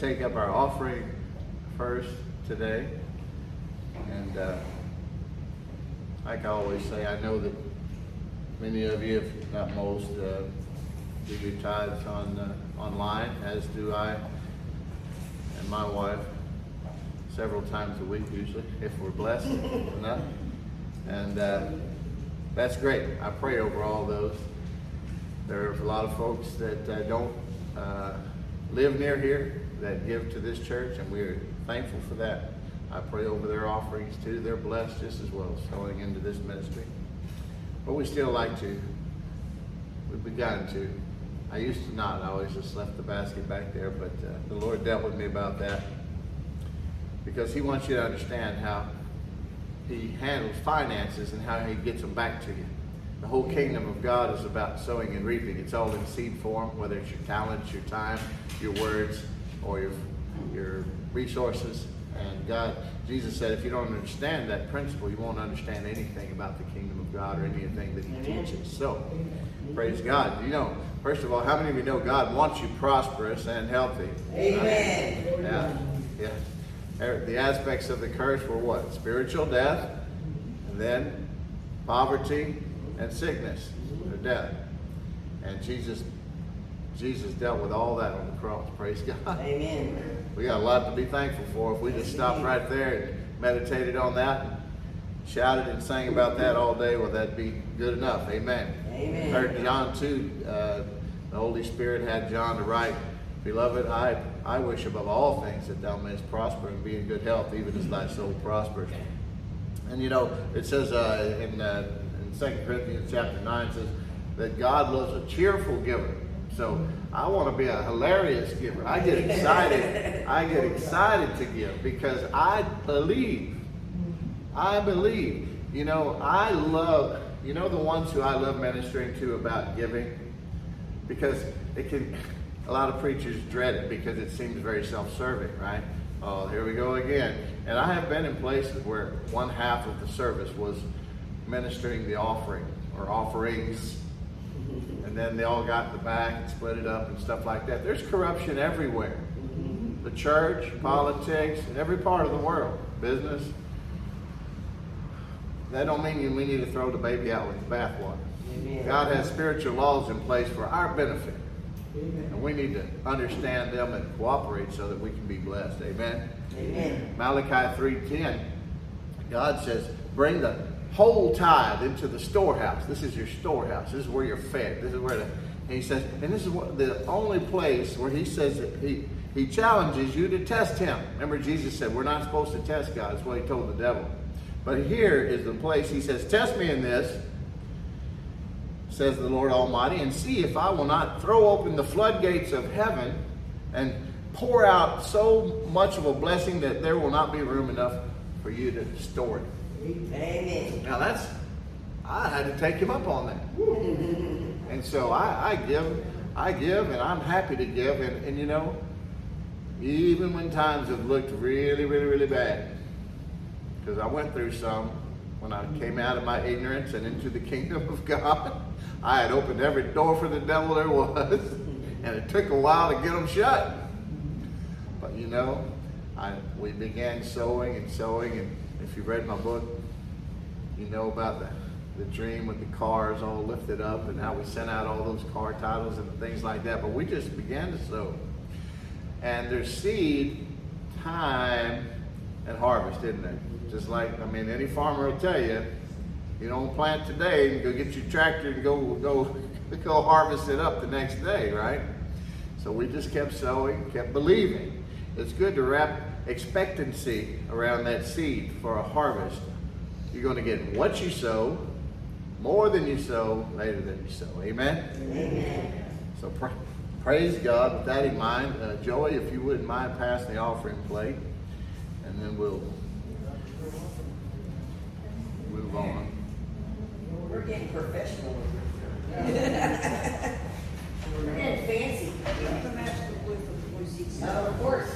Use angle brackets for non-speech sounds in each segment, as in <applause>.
take up our offering first today. And uh, like I always say, I know that many of you, if not most, uh, do your tithes on uh, online, as do I and my wife, several times a week usually, if we're blessed enough. And uh, that's great. I pray over all those. There are a lot of folks that uh, don't uh, live near here that give to this church, and we're thankful for that. I pray over their offerings too. They're blessed just as well, sowing into this ministry. But we still like to. We've begun to. I used to not. I always just left the basket back there, but uh, the Lord dealt with me about that because He wants you to understand how He handles finances and how He gets them back to you. The whole kingdom of God is about sowing and reaping. It's all in seed form, whether it's your talents, your time, your words, or your, your resources. And God, Jesus said, if you don't understand that principle, you won't understand anything about the kingdom of God or anything that He teaches. So, praise God. You know, first of all, how many of you know God wants you prosperous and healthy? Amen. Yeah, yeah. Er, The aspects of the curse were what? Spiritual death, and then poverty and sickness or death. And Jesus, Jesus dealt with all that on the cross. Praise God. Amen. We got a lot to be thankful for. If we just stopped right there and meditated on that, and shouted and sang about that all day, well, that'd be good enough. Amen. Amen. Third John 2, uh, the Holy Spirit had John to write, Beloved, I, I wish above all things that thou mayest prosper and be in good health, even as thy soul prospers. And you know, it says uh, in, uh, in 2 Corinthians chapter 9, it says that God loves a cheerful giver. So I want to be a hilarious giver. I get excited. I get excited to give because I believe. I believe. You know, I love, you know, the ones who I love ministering to about giving? Because it can, a lot of preachers dread it because it seems very self serving, right? Oh, here we go again. And I have been in places where one half of the service was ministering the offering or offerings. And then they all got in the back and split it up and stuff like that. There's corruption everywhere. The church, politics, in every part of the world, business. That don't mean we need to throw the baby out with the bathwater. God has spiritual laws in place for our benefit. And we need to understand them and cooperate so that we can be blessed. Amen. Amen. Malachi 3:10, God says, bring the whole tithe into the storehouse. This is your storehouse. This is where you're fed. This is where the, and he says, and this is what, the only place where he says that he, he challenges you to test him. Remember, Jesus said, we're not supposed to test God. That's what he told the devil. But here is the place he says, test me in this, says the Lord Almighty, and see if I will not throw open the floodgates of heaven and pour out so much of a blessing that there will not be room enough for you to store it. Amen. Now that's, I had to take him up on that. <laughs> And so I, I give, I give, and I'm happy to give. And, and you know, even when times have looked really, really, really bad, because I went through some when I came out of my ignorance and into the kingdom of God. I had opened every door for the devil there was, <laughs> and it took a while to get them shut. But you know, I, we began sowing and sowing, and if you read my book, you know about the, the dream with the cars all lifted up and how we sent out all those car titles and things like that. But we just began to sow. And there's seed, time, and harvest, isn't there? Just like, I mean, any farmer will tell you, you don't plant today and go get your tractor and go go <laughs> go harvest it up the next day, right? So we just kept sowing, kept believing. It's good to wrap expectancy around that seed for a harvest. You're going to get what you sow, more than you sow, later than you sow. Amen? Amen. So pra- praise God. With that in mind, uh, Joey, if you wouldn't mind passing the offering plate, and then we'll move on. We're getting professional. <laughs> We're getting fancy. Oh, of course.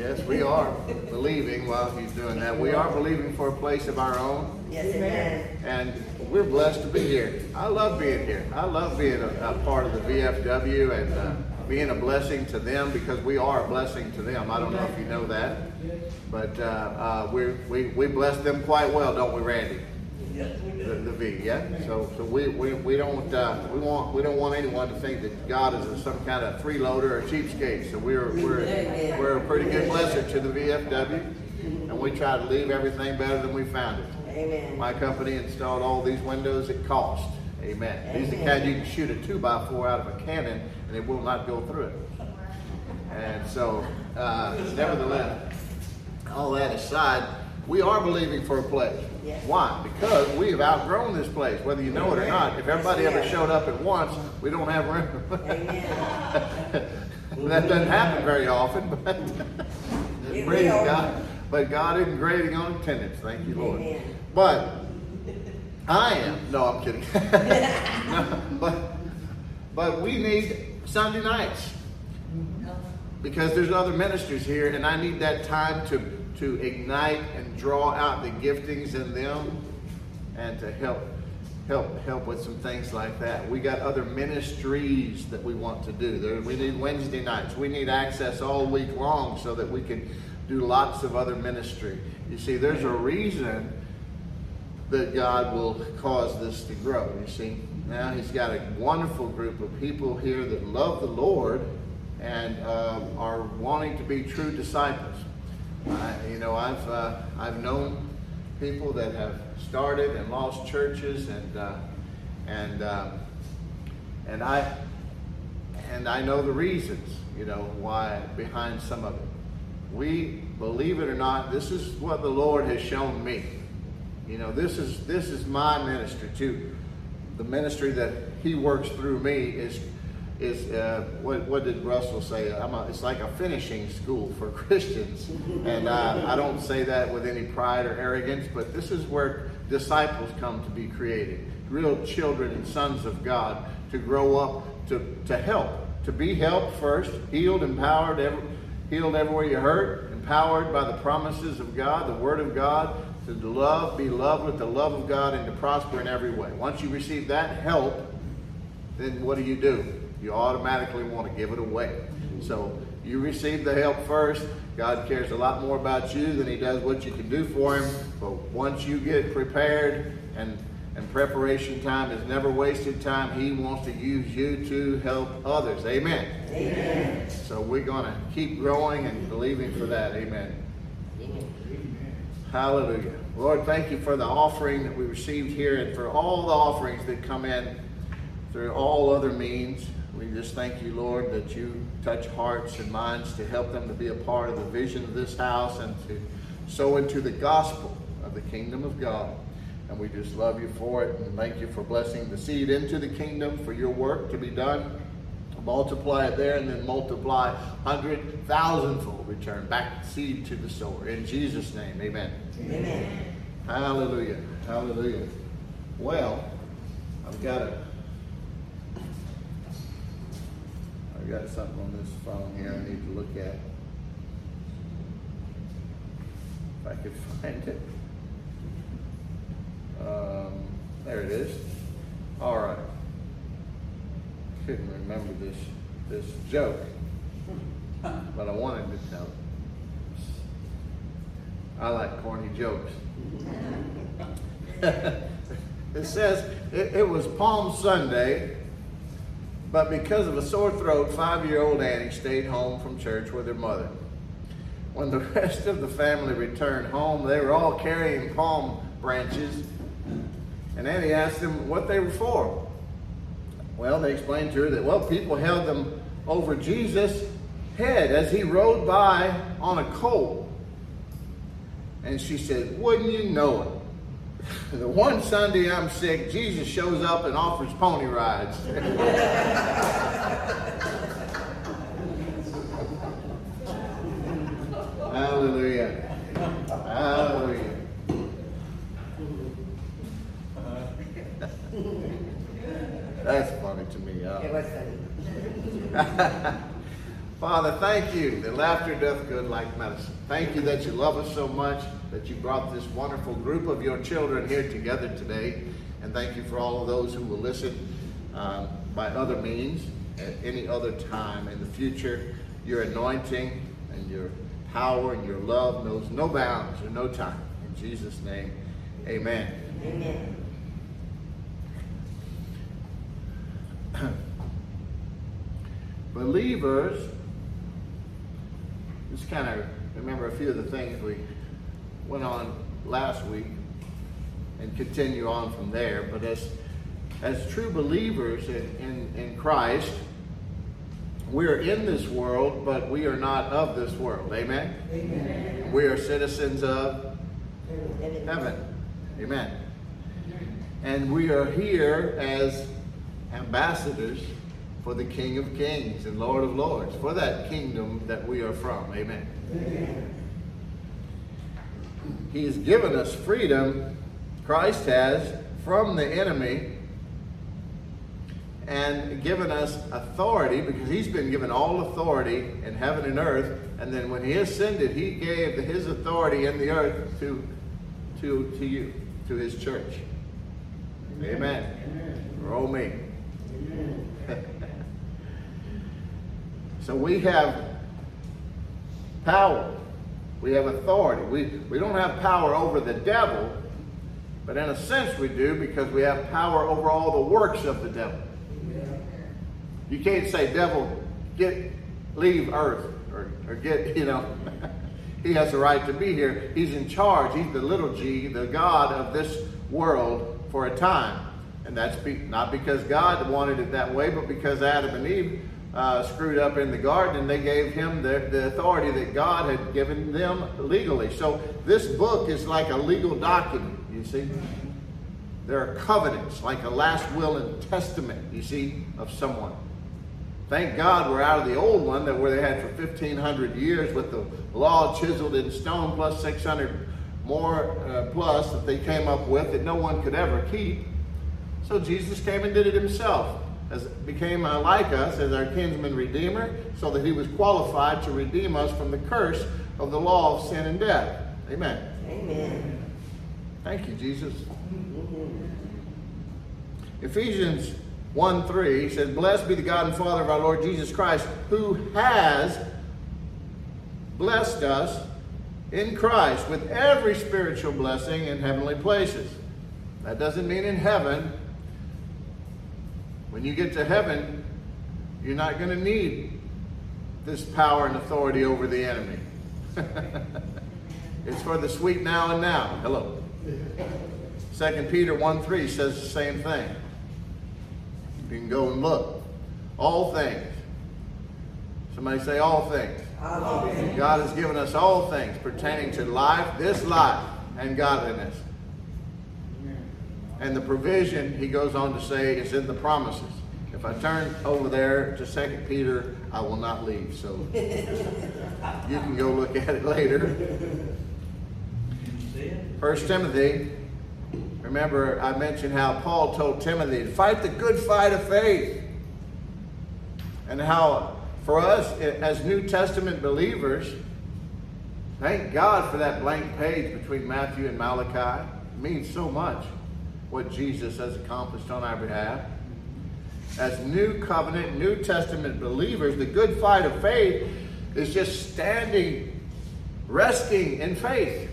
Yes, we are believing while he's doing that. We are believing for a place of our own. Yes, amen. And we're blessed to be here. I love being here. I love being a, a part of the VFW and uh, being a blessing to them because we are a blessing to them. I don't know if you know that, but uh, uh, we we we bless them quite well, don't we, Randy? Yes, we The, the V, yeah. So so we we, we don't uh, we want we don't want anyone to think that God is a, some kind of freeloader or cheapskate. So we're we're we're a pretty good blesser to the VFW, and we try to leave everything better than we found it. Amen. My company installed all these windows at cost. Amen. These are the kind you can shoot a two by four out of a cannon and it will not go through it. And so, uh, nevertheless, all that aside, we are believing for a place. Yes. Why? Because we have outgrown this place, whether you know it or not. If everybody Yes, ever showed up at once, we don't have room. <laughs> That doesn't happen very often, but <laughs> praise. God. But God isn't grading on attendance. Thank you, Lord. Amen. But I am. No, I'm kidding. <laughs> No, but but we need Sunday nights because there's other ministers here, and I need that time to to ignite and draw out the giftings in them, and to help help help with some things like that. We got other ministries that we want to do. We need Wednesday nights. We need access all week long so that we can do lots of other ministry. You see, there's a reason that God will cause this to grow. You see, now He's got a wonderful group of people here that love the Lord and uh, are wanting to be true disciples. I, you know, I've uh, I've known people that have started and lost churches, and uh, and uh, and I and I know the reasons. You know why behind some of it. We believe it or not, this is what the Lord has shown me. You know, this is this is my ministry too. The ministry that He works through me is is uh, what what did Russell say? A, it's like a finishing school for <laughs> Christians, and uh, I don't say that with any pride or arrogance, but this is where disciples come to be created, real children and sons of God to grow up to to help, to be helped first, healed, empowered, every, healed everywhere you hurt, empowered by the promises of God, the Word of God, to love, be loved with the love of God, and to prosper in every way. Once you receive that help, then what do you do? You automatically want to give it away. So you receive the help first. God cares a lot more about you than He does what you can do for Him. But once you get prepared and and preparation time is never wasted time. He wants to use you to help others. Amen. Amen. So we're going to keep growing and believing for that. Amen. Hallelujah. Lord, thank you for the offering that we received here and for all the offerings that come in through all other means. We just thank you, Lord, that you touch hearts and minds to help them to be a part of the vision of this house and to sow into the gospel of the kingdom of God. And we just love you for it and thank you for blessing the seed into the kingdom for your work to be done. Multiply it there and then multiply hundred thousandfold return back seed to the sower. In Jesus' name, amen. Amen. Hallelujah. Hallelujah. Well, I've got a got something on this phone here I need to look at. If I could <laughs> find it. Um, there it is. All right. Couldn't remember this this joke, but I wanted to tell it. I like corny jokes. <laughs> it says it, it was Palm Sunday, but because of a sore throat, five year old Annie stayed home from church with her mother. When the <laughs> rest of the family returned home, they were all carrying palm branches, and Annie asked them what they were for. Well, they explained to her that, well, people held them over Jesus' head as he rode by on a colt. And she said, Wouldn't you know it? <laughs> The one Sunday I'm sick, Jesus shows up and offers pony rides. <laughs> Hallelujah. Hallelujah. That's funny to me, y'all. It was funny. <laughs> Father, thank you that laughter doth good like medicine. Thank you that you love us so much that you brought this wonderful group of your children here together today. And thank you for all of those who will listen uh, by other means at any other time in the future. Your anointing and your power and your love knows no bounds or no time. In Jesus' name, amen. Amen. <clears throat> Believers, just kind of remember a few of the things we went on last week and continue on from there. But as, as true believers in, in, in Christ, we are in this world, but we are not of this world. Amen? Amen. We are citizens of Amen. heaven. Amen. And we are here as ambassadors for the King of Kings and Lord of Lords, for that kingdom that we are from. Amen. Amen. He has given us freedom, Christ has, from the enemy, and given us authority because he's been given all authority in heaven and earth. And then when he ascended, he gave his authority in the earth to, to, to you, to his church. Amen. Roll me. So we have power. We have authority. We, we don't have power over the devil, but in a sense we do because we have power over all the works of the devil. You can't say, devil, get leave earth or, or get, you know. <laughs> he has the right to be here. He's in charge. He's the little g, the God of this world for a time. And that's be, not because God wanted it that way, but because Adam and Eve uh, screwed up in the garden and they gave him the, the authority that God had given them legally. So this book is like a legal document, you see. There are covenants, like a last will and testament, you see, of someone. Thank God we're out of the old one that where they had for 1,500 years with the law chiseled in stone plus 600 more uh, plus that they came up with that no one could ever keep. So Jesus came and did it himself, as became uh, like us as our kinsman redeemer, so that he was qualified to redeem us from the curse of the law of sin and death. Amen. Amen. Thank you, Jesus. Ephesians 1 3 says, Blessed be the God and Father of our Lord Jesus Christ, who has blessed us in Christ with every spiritual blessing in heavenly places. That doesn't mean in heaven. When you get to heaven, you're not going to need this power and authority over the enemy. <laughs> it's for the sweet now and now. Hello. 2 Peter 1 3 says the same thing. You can go and look. All things. Somebody say all things. All things. God has given us all things pertaining to life, this life, and godliness. And the provision, he goes on to say, is in the promises. If I turn over there to Second Peter, I will not leave. So you can go look at it later. First Timothy, remember I mentioned how Paul told Timothy to fight the good fight of faith. And how for us as New Testament believers, thank God for that blank page between Matthew and Malachi. It means so much what Jesus has accomplished on our behalf. As New Covenant, New Testament believers, the good fight of faith is just standing, resting in faith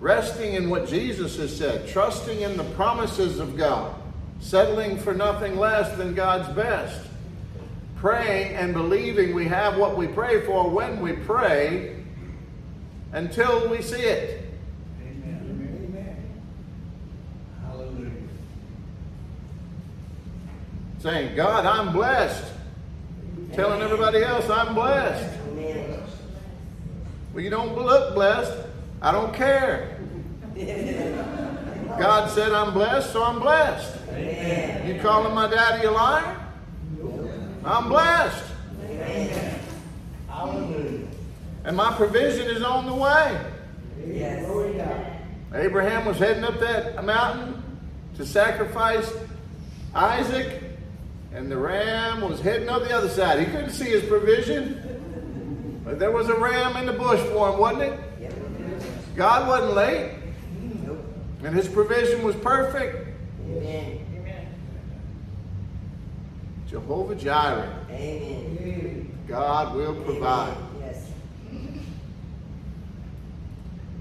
resting in what Jesus has said, trusting in the promises of God, settling for nothing less than God's best, praying and believing we have what we pray for when we pray until we see it. Amen. Amen. Hallelujah. Saying, God, I'm blessed. Telling everybody else I'm blessed. Amen. Well, you don't look blessed. I don't care. God said I'm blessed, so I'm blessed. Amen. You calling my daddy a liar? I'm blessed. Amen. And my provision is on the way. Yes. Abraham was heading up that mountain to sacrifice Isaac, and the ram was heading up the other side. He couldn't see his provision, but there was a ram in the bush for him, wasn't it? God wasn't late, and His provision was perfect. Amen. Jehovah Jireh, Amen. God will provide, Yes.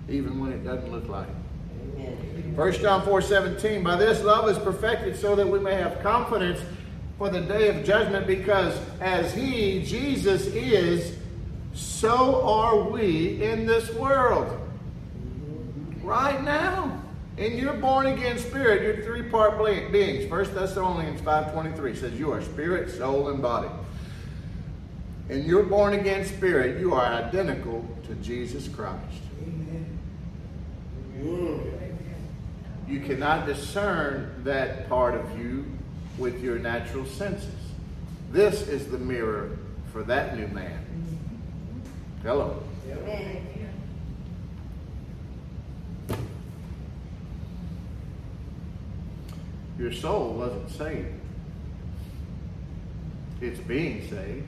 even when it doesn't look like it. Amen. 1 John 4 17, by this love is perfected so that we may have confidence for the day of judgment, because as He, Jesus, is, so are we in this world. Right now. In your born again spirit, you're three part beings. First Thessalonians 5.23 says you are spirit, soul, and body. In your born again spirit, you are identical to Jesus Christ. You cannot discern that part of you with your natural senses. This is the mirror for that new man. Hello. Your soul wasn't saved. It's being saved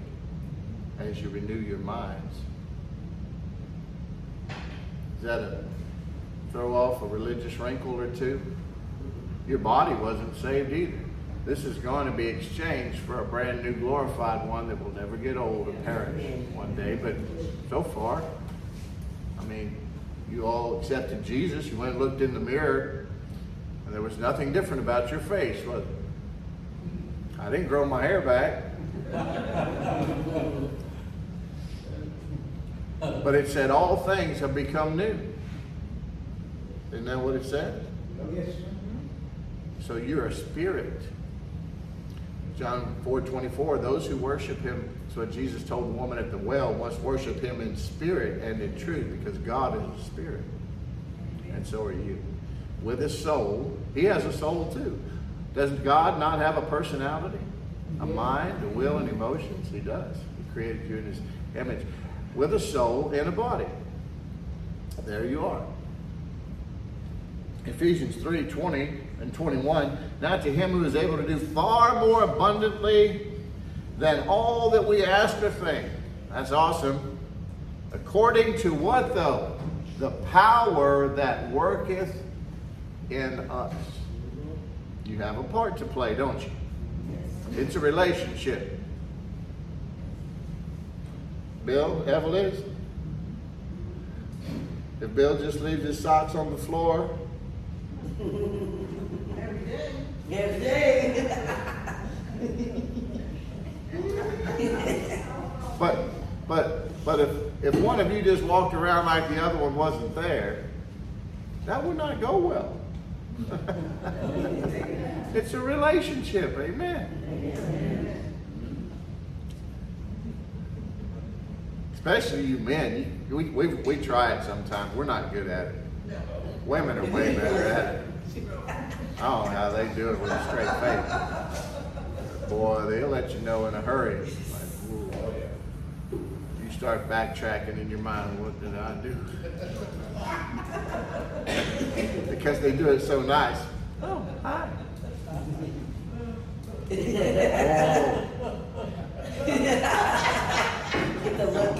as you renew your minds. Is that a throw off a religious wrinkle or two? Your body wasn't saved either. This is going to be exchanged for a brand new glorified one that will never get old or perish one day. But so far, I mean, you all accepted Jesus. You went and looked in the mirror, and there was nothing different about your face, was it? I didn't grow my hair back. but it said, All things have become new. Isn't that what it said? Yes. So you're a spirit. John 4 24, those who worship him, so Jesus told the woman at the well, must worship him in spirit and in truth, because God is a spirit. And so are you. With his soul, he has a soul too. Does God not have a personality? A mind, a will, and emotions? He does. He created you in his image. With a soul and a body. There you are. Ephesians 3 20 and 21. Now to him who is able to do far more abundantly than all that we ask or think. That's awesome. According to what though? The power that worketh in us. You have a part to play, don't you? It's a relationship. Bill, Evelyn, if Bill just leaves his socks on the floor, <laughs> But but but if if one of you just walked around like the other one wasn't there, that would not go well. <laughs> it's a relationship, amen. Especially you men, you, we, we, we try it sometimes. We're not good at it. Women are way better at it. I don't know how they do it with a straight face. Boy, they'll let you know in a hurry. Like. You start backtracking in your mind, what did I do? because they do it so nice. Oh, hi. Get the look.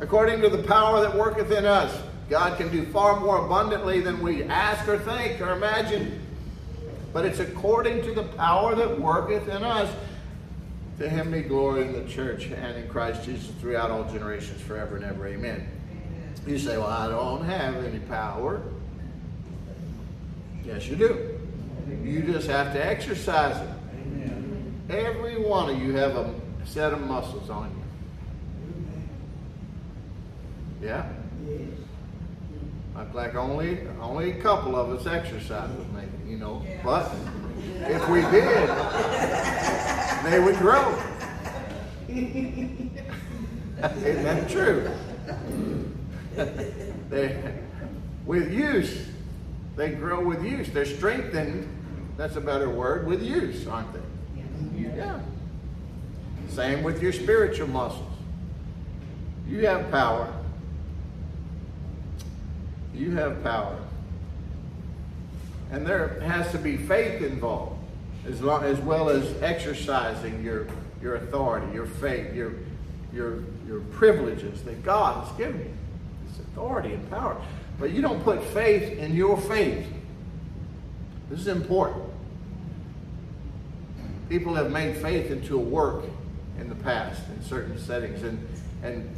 According to the power that worketh in us, God can do far more abundantly than we ask or think or imagine. But it's according to the power that worketh in us. To him be glory in the church and in Christ Jesus throughout all generations, forever and ever. Amen. You say, Well, I don't have any power. Yes, you do. You just have to exercise it. Amen. Every one of you have a set of muscles on you. Yeah? Like, like only only a couple of us exercise with me, you know. But if we did, they would grow. Isn't that true? they, with use, they grow with use. They're strengthened, that's a better word, with use, aren't they? Yeah. Same with your spiritual muscles. You have power. You have power. And there has to be faith involved, as, long, as well as exercising your, your authority, your faith, your, your, your privileges that God has given you. It's authority and power. But you don't put faith in your faith. This is important. People have made faith into a work in the past in certain settings, and and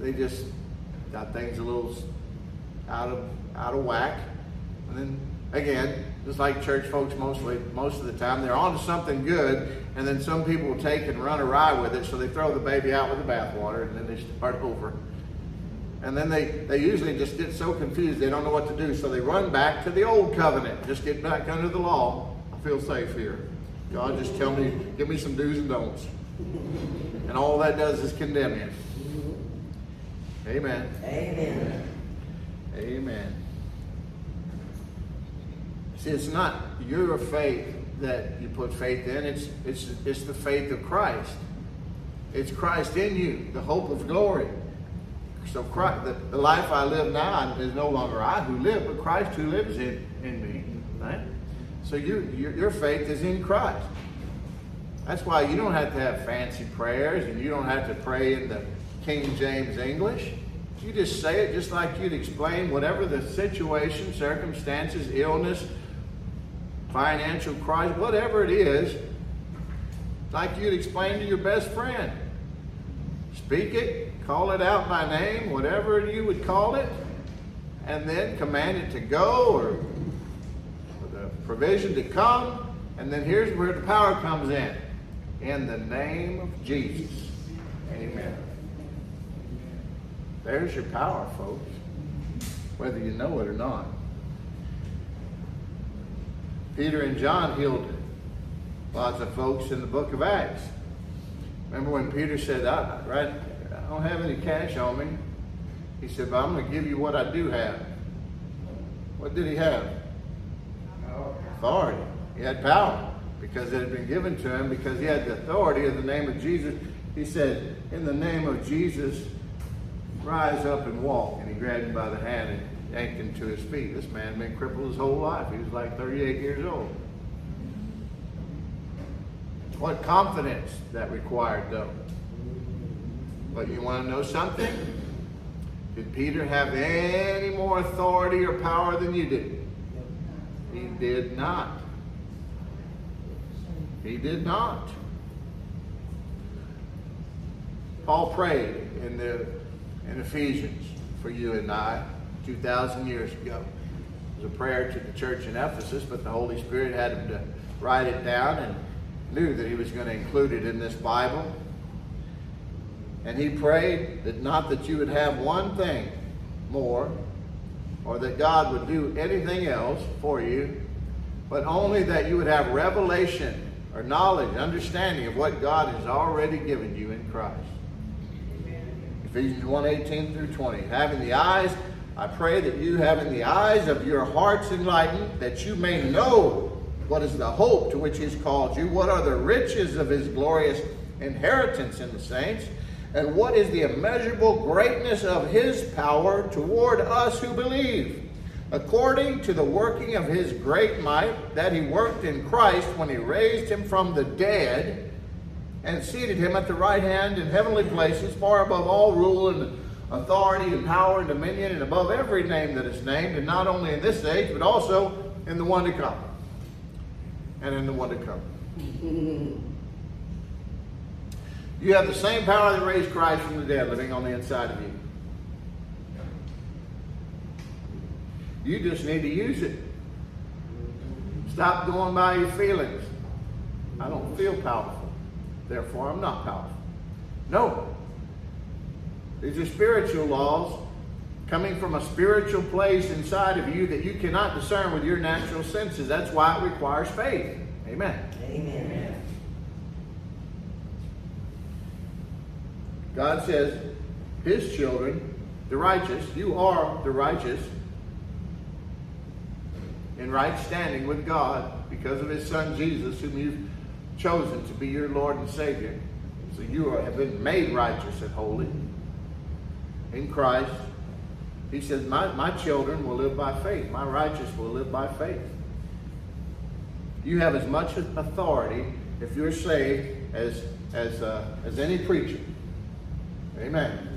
they just got things a little out of out of whack. And then again, just like church folks mostly most of the time, they're on to something good, and then some people will take and run awry with it, so they throw the baby out with the bathwater, and then they start over. And then they, they usually just get so confused they don't know what to do, so they run back to the old covenant. Just get back under the law. I feel safe here. God, just tell me, give me some do's and don'ts. And all that does is condemn you. Amen. Amen. Amen. See, it's not your faith that you put faith in, it's, it's, it's the faith of Christ. It's Christ in you, the hope of glory. So Christ, the, the life I live now is no longer I who live, but Christ who lives in, in me. Right? So you, your, your faith is in Christ. That's why you don't have to have fancy prayers and you don't have to pray in the King James English. You just say it just like you'd explain whatever the situation, circumstances, illness, financial crisis, whatever it is, like you'd explain to your best friend. Speak it, call it out by name, whatever you would call it, and then command it to go or the provision to come. And then here's where the power comes in. In the name of Jesus. Amen. There's your power, folks, whether you know it or not. Peter and John healed lots of folks in the book of Acts. Remember when Peter said, I, right, I don't have any cash on me. He said, but I'm going to give you what I do have. What did he have? Authority. He had power because it had been given to him because he had the authority of the name of Jesus. He said, in the name of Jesus, rise up and walk. And he grabbed him by the hand and yanked him to his feet. This man had been crippled his whole life. He was like 38 years old. What confidence that required, though. But you want to know something? Did Peter have any more authority or power than you did? He did not. He did not. Paul prayed in the in Ephesians for you and I 2,000 years ago. It was a prayer to the church in Ephesus, but the Holy Spirit had him to write it down and knew that he was going to include it in this Bible. And he prayed that not that you would have one thing more, or that God would do anything else for you, but only that you would have revelation or knowledge, understanding of what God has already given you in Christ. Ephesians 1 18 through 20. Having the eyes, I pray that you, having the eyes of your hearts enlightened, that you may know what is the hope to which He's called you, what are the riches of His glorious inheritance in the saints, and what is the immeasurable greatness of His power toward us who believe, according to the working of His great might that He worked in Christ when He raised Him from the dead and seated him at the right hand in heavenly places, far above all rule and authority and power and dominion, and above every name that is named, and not only in this age, but also in the one to come. And in the one to come. <laughs> You have the same power that raised Christ from the dead living on the inside of you. You just need to use it. Stop going by your feelings. I don't feel powerful. Therefore, I'm not powerful. No. These are spiritual laws coming from a spiritual place inside of you that you cannot discern with your natural senses. That's why it requires faith. Amen. Amen. God says, His children, the righteous, you are the righteous, in right standing with God because of His Son Jesus, whom you've chosen to be your Lord and Savior. So you have been made righteous and holy in Christ. He says, my, my children will live by faith. My righteous will live by faith. You have as much authority if you're saved as, as, uh, as any preacher. Amen.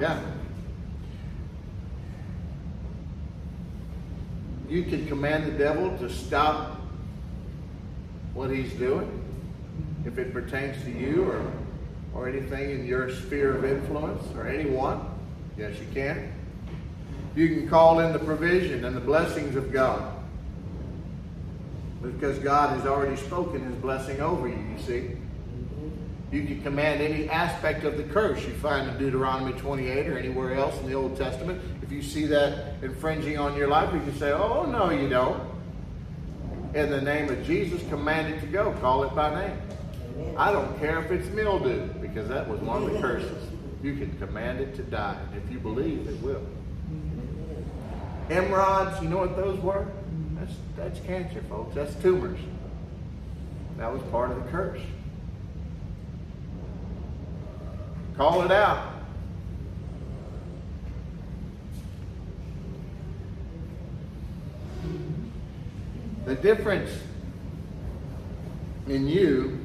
Yeah. You can command the devil to stop what he's doing if it pertains to you or, or anything in your sphere of influence or anyone. Yes, you can. You can call in the provision and the blessings of God because God has already spoken his blessing over you, you see. You can command any aspect of the curse you find in Deuteronomy 28 or anywhere else in the Old Testament. If you see that infringing on your life, you can say, Oh, no, you don't. In the name of Jesus, command it to go. Call it by name. I don't care if it's mildew, because that was one of the curses. You can command it to die. If you believe, it will. Emerods, you know what those were? That's, that's cancer, folks. That's tumors. That was part of the curse. Call it out. The difference in you,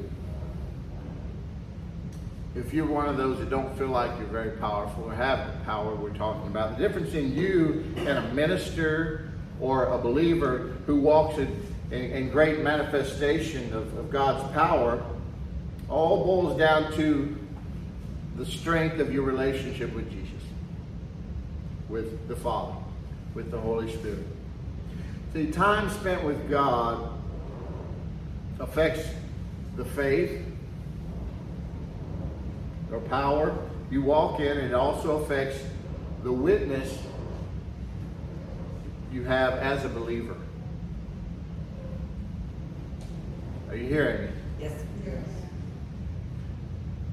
if you're one of those that don't feel like you're very powerful or have the power we're talking about, the difference in you and a minister or a believer who walks in, in, in great manifestation of, of God's power all boils down to the strength of your relationship with Jesus, with the Father, with the Holy Spirit. See, time spent with God affects the faith or power you walk in, and it also affects the witness you have as a believer. Are you hearing me? Yes.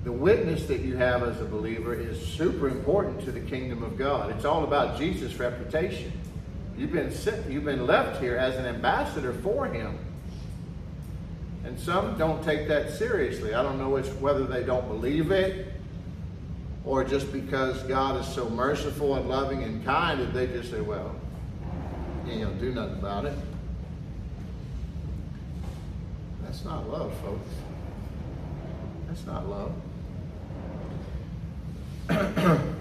The witness that you have as a believer is super important to the kingdom of God. It's all about Jesus' reputation. You've been sent, you've been left here as an ambassador for him. And some don't take that seriously. I don't know which, whether they don't believe it or just because God is so merciful and loving and kind that they just say, well, you know, do nothing about it. That's not love, folks. That's not love. <clears throat>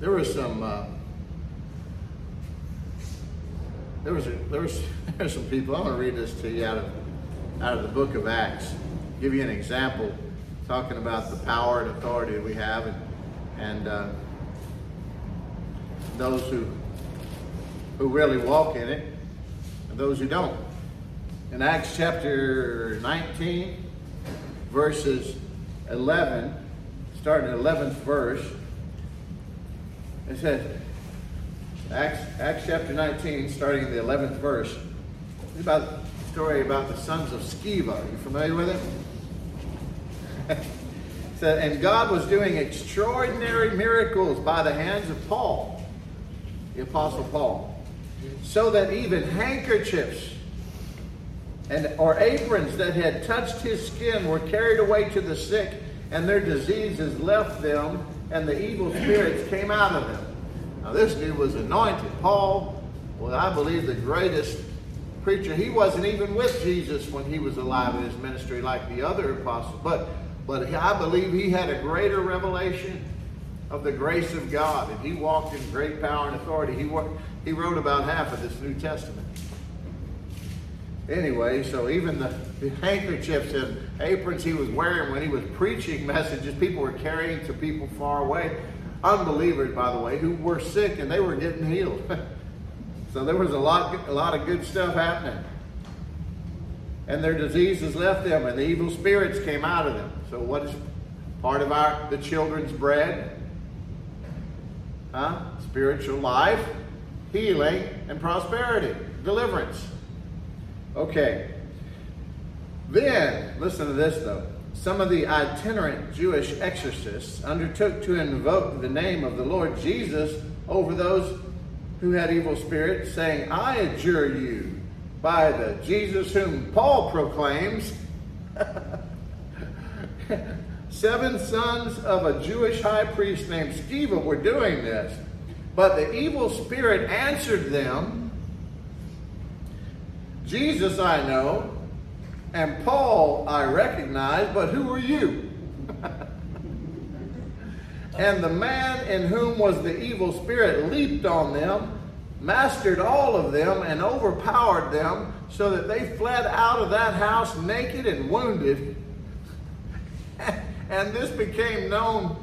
there was some uh, there was a, there was <laughs> there's some people I'm going to read this to you out of out of the book of Acts give you an example talking about the power and authority that we have and and uh, those who who really walk in it and those who don't. In Acts chapter 19 verses 11 starting at 11th verse it says, Acts, Acts chapter 19, starting in the 11th verse. It's about a story about the sons of Sceva. Are you familiar with it? <laughs> so, and God was doing extraordinary miracles by the hands of Paul, the Apostle Paul, so that even handkerchiefs and or aprons that had touched his skin were carried away to the sick, and their diseases left them and the evil spirits came out of them. Now, this dude was anointed. Paul, well, I believe the greatest preacher. He wasn't even with Jesus when he was alive in his ministry like the other apostles, but, but I believe he had a greater revelation of the grace of God, and he walked in great power and authority. He, he wrote about half of this New Testament. Anyway, so even the, the handkerchiefs and aprons he was wearing when he was preaching messages, people were carrying to people far away. Unbelievers, by the way, who were sick and they were getting healed. <laughs> so there was a lot, a lot of good stuff happening. And their diseases left them, and the evil spirits came out of them. So what is part of our the children's bread? Huh? Spiritual life, healing, and prosperity, deliverance. Okay. Then, listen to this though. Some of the itinerant Jewish exorcists undertook to invoke the name of the Lord Jesus over those who had evil spirits, saying, I adjure you by the Jesus whom Paul proclaims. <laughs> Seven sons of a Jewish high priest named Sceva were doing this. But the evil spirit answered them Jesus I know, And Paul I recognize, but who are you? <laughs> and the man in whom was the evil spirit leaped on them, mastered all of them, and overpowered them, so that they fled out of that house naked and wounded. <laughs> and this became known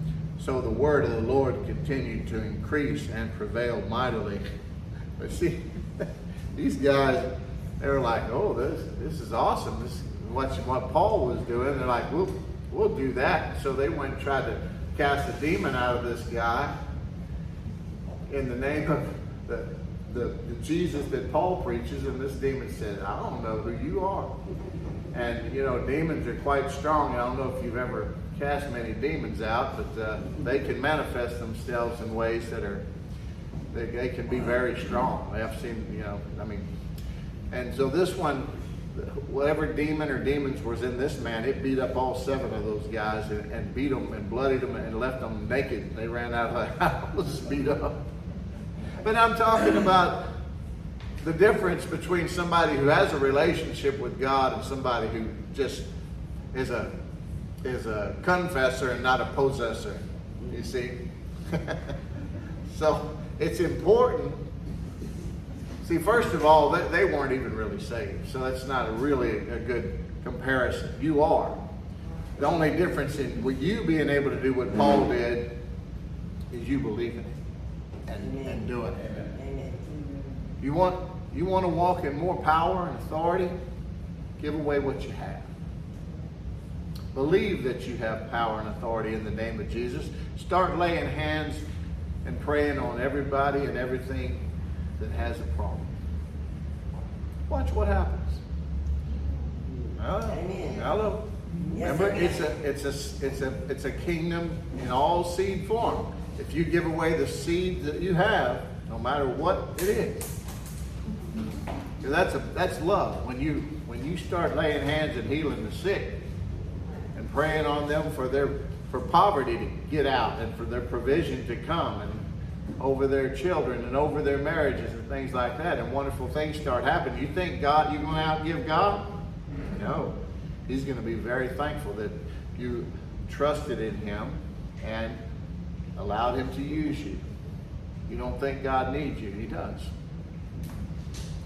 So the word of the Lord continued to increase and prevail mightily. <laughs> But see, <laughs> these guys, they were like, oh, this, this is awesome. This is what, what Paul was doing. They're like, we'll, we'll do that. So they went and tried to cast a demon out of this guy in the name of the, the, the Jesus that Paul preaches. And this demon said, I don't know who you are. And, you know, demons are quite strong. I don't know if you've ever cast many demons out, but uh, they can manifest themselves in ways that are, they, they can be very strong. I've seen, you know, I mean, and so this one, whatever demon or demons was in this man, it beat up all seven of those guys and, and beat them and bloodied them and left them naked. They ran out of the <laughs> house beat up. But I'm talking about the difference between somebody who has a relationship with God and somebody who just is a is a confessor and not a possessor. You see? <laughs> so it's important. See, first of all, they, they weren't even really saved, so that's not a really a good comparison. You are. The only difference in you being able to do what Paul did is you believing it and, and doing it. Amen. You want you want to walk in more power and authority? Give away what you have. Believe that you have power and authority in the name of Jesus. Start laying hands and praying on everybody and everything that has a problem. Watch what happens. Amen. Hello. Yes, Remember, amen. it's a it's a it's a it's a kingdom in all seed form. If you give away the seed that you have, no matter what it is, that's a that's love. When you when you start laying hands and healing the sick praying on them for their for poverty to get out and for their provision to come and over their children and over their marriages and things like that, and wonderful things start happening. You think God you're going to outgive God? No. He's going to be very thankful that you trusted in him and allowed him to use you. You don't think God needs you. He does.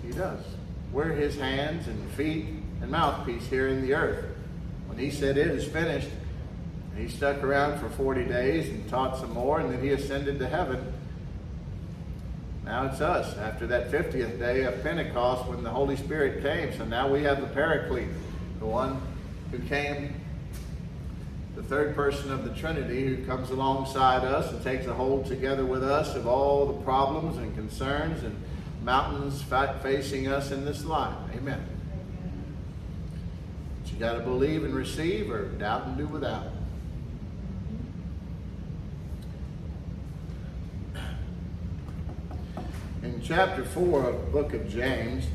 He does. We're his hands and feet and mouthpiece here in the earth. When he said it is finished, he stuck around for 40 days and taught some more, and then he ascended to heaven. Now it's us after that 50th day of Pentecost when the Holy Spirit came. So now we have the Paraclete, the one who came, the third person of the Trinity who comes alongside us and takes a hold together with us of all the problems and concerns and mountains facing us in this life. Amen. You got to believe and receive or doubt and do without. In chapter 4 of the book of James,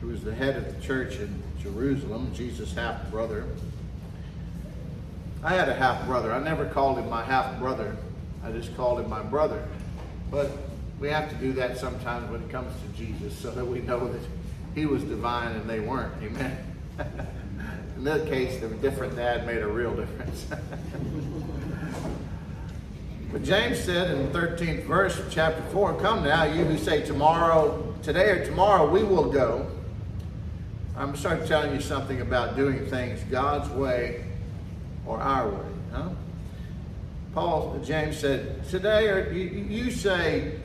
who was the head of the church in Jerusalem, Jesus' half brother. I had a half brother. I never called him my half brother. I just called him my brother. But we have to do that sometimes when it comes to Jesus so that we know that he was divine and they weren't. Amen. <laughs> in that case, the different dad made a real difference. <laughs> But James said in the 13th verse of chapter 4, Come now, you who say tomorrow, today or tomorrow we will go. I'm going to start telling you something about doing things God's way or our way. Huh? Paul, James said, Today or you, you say,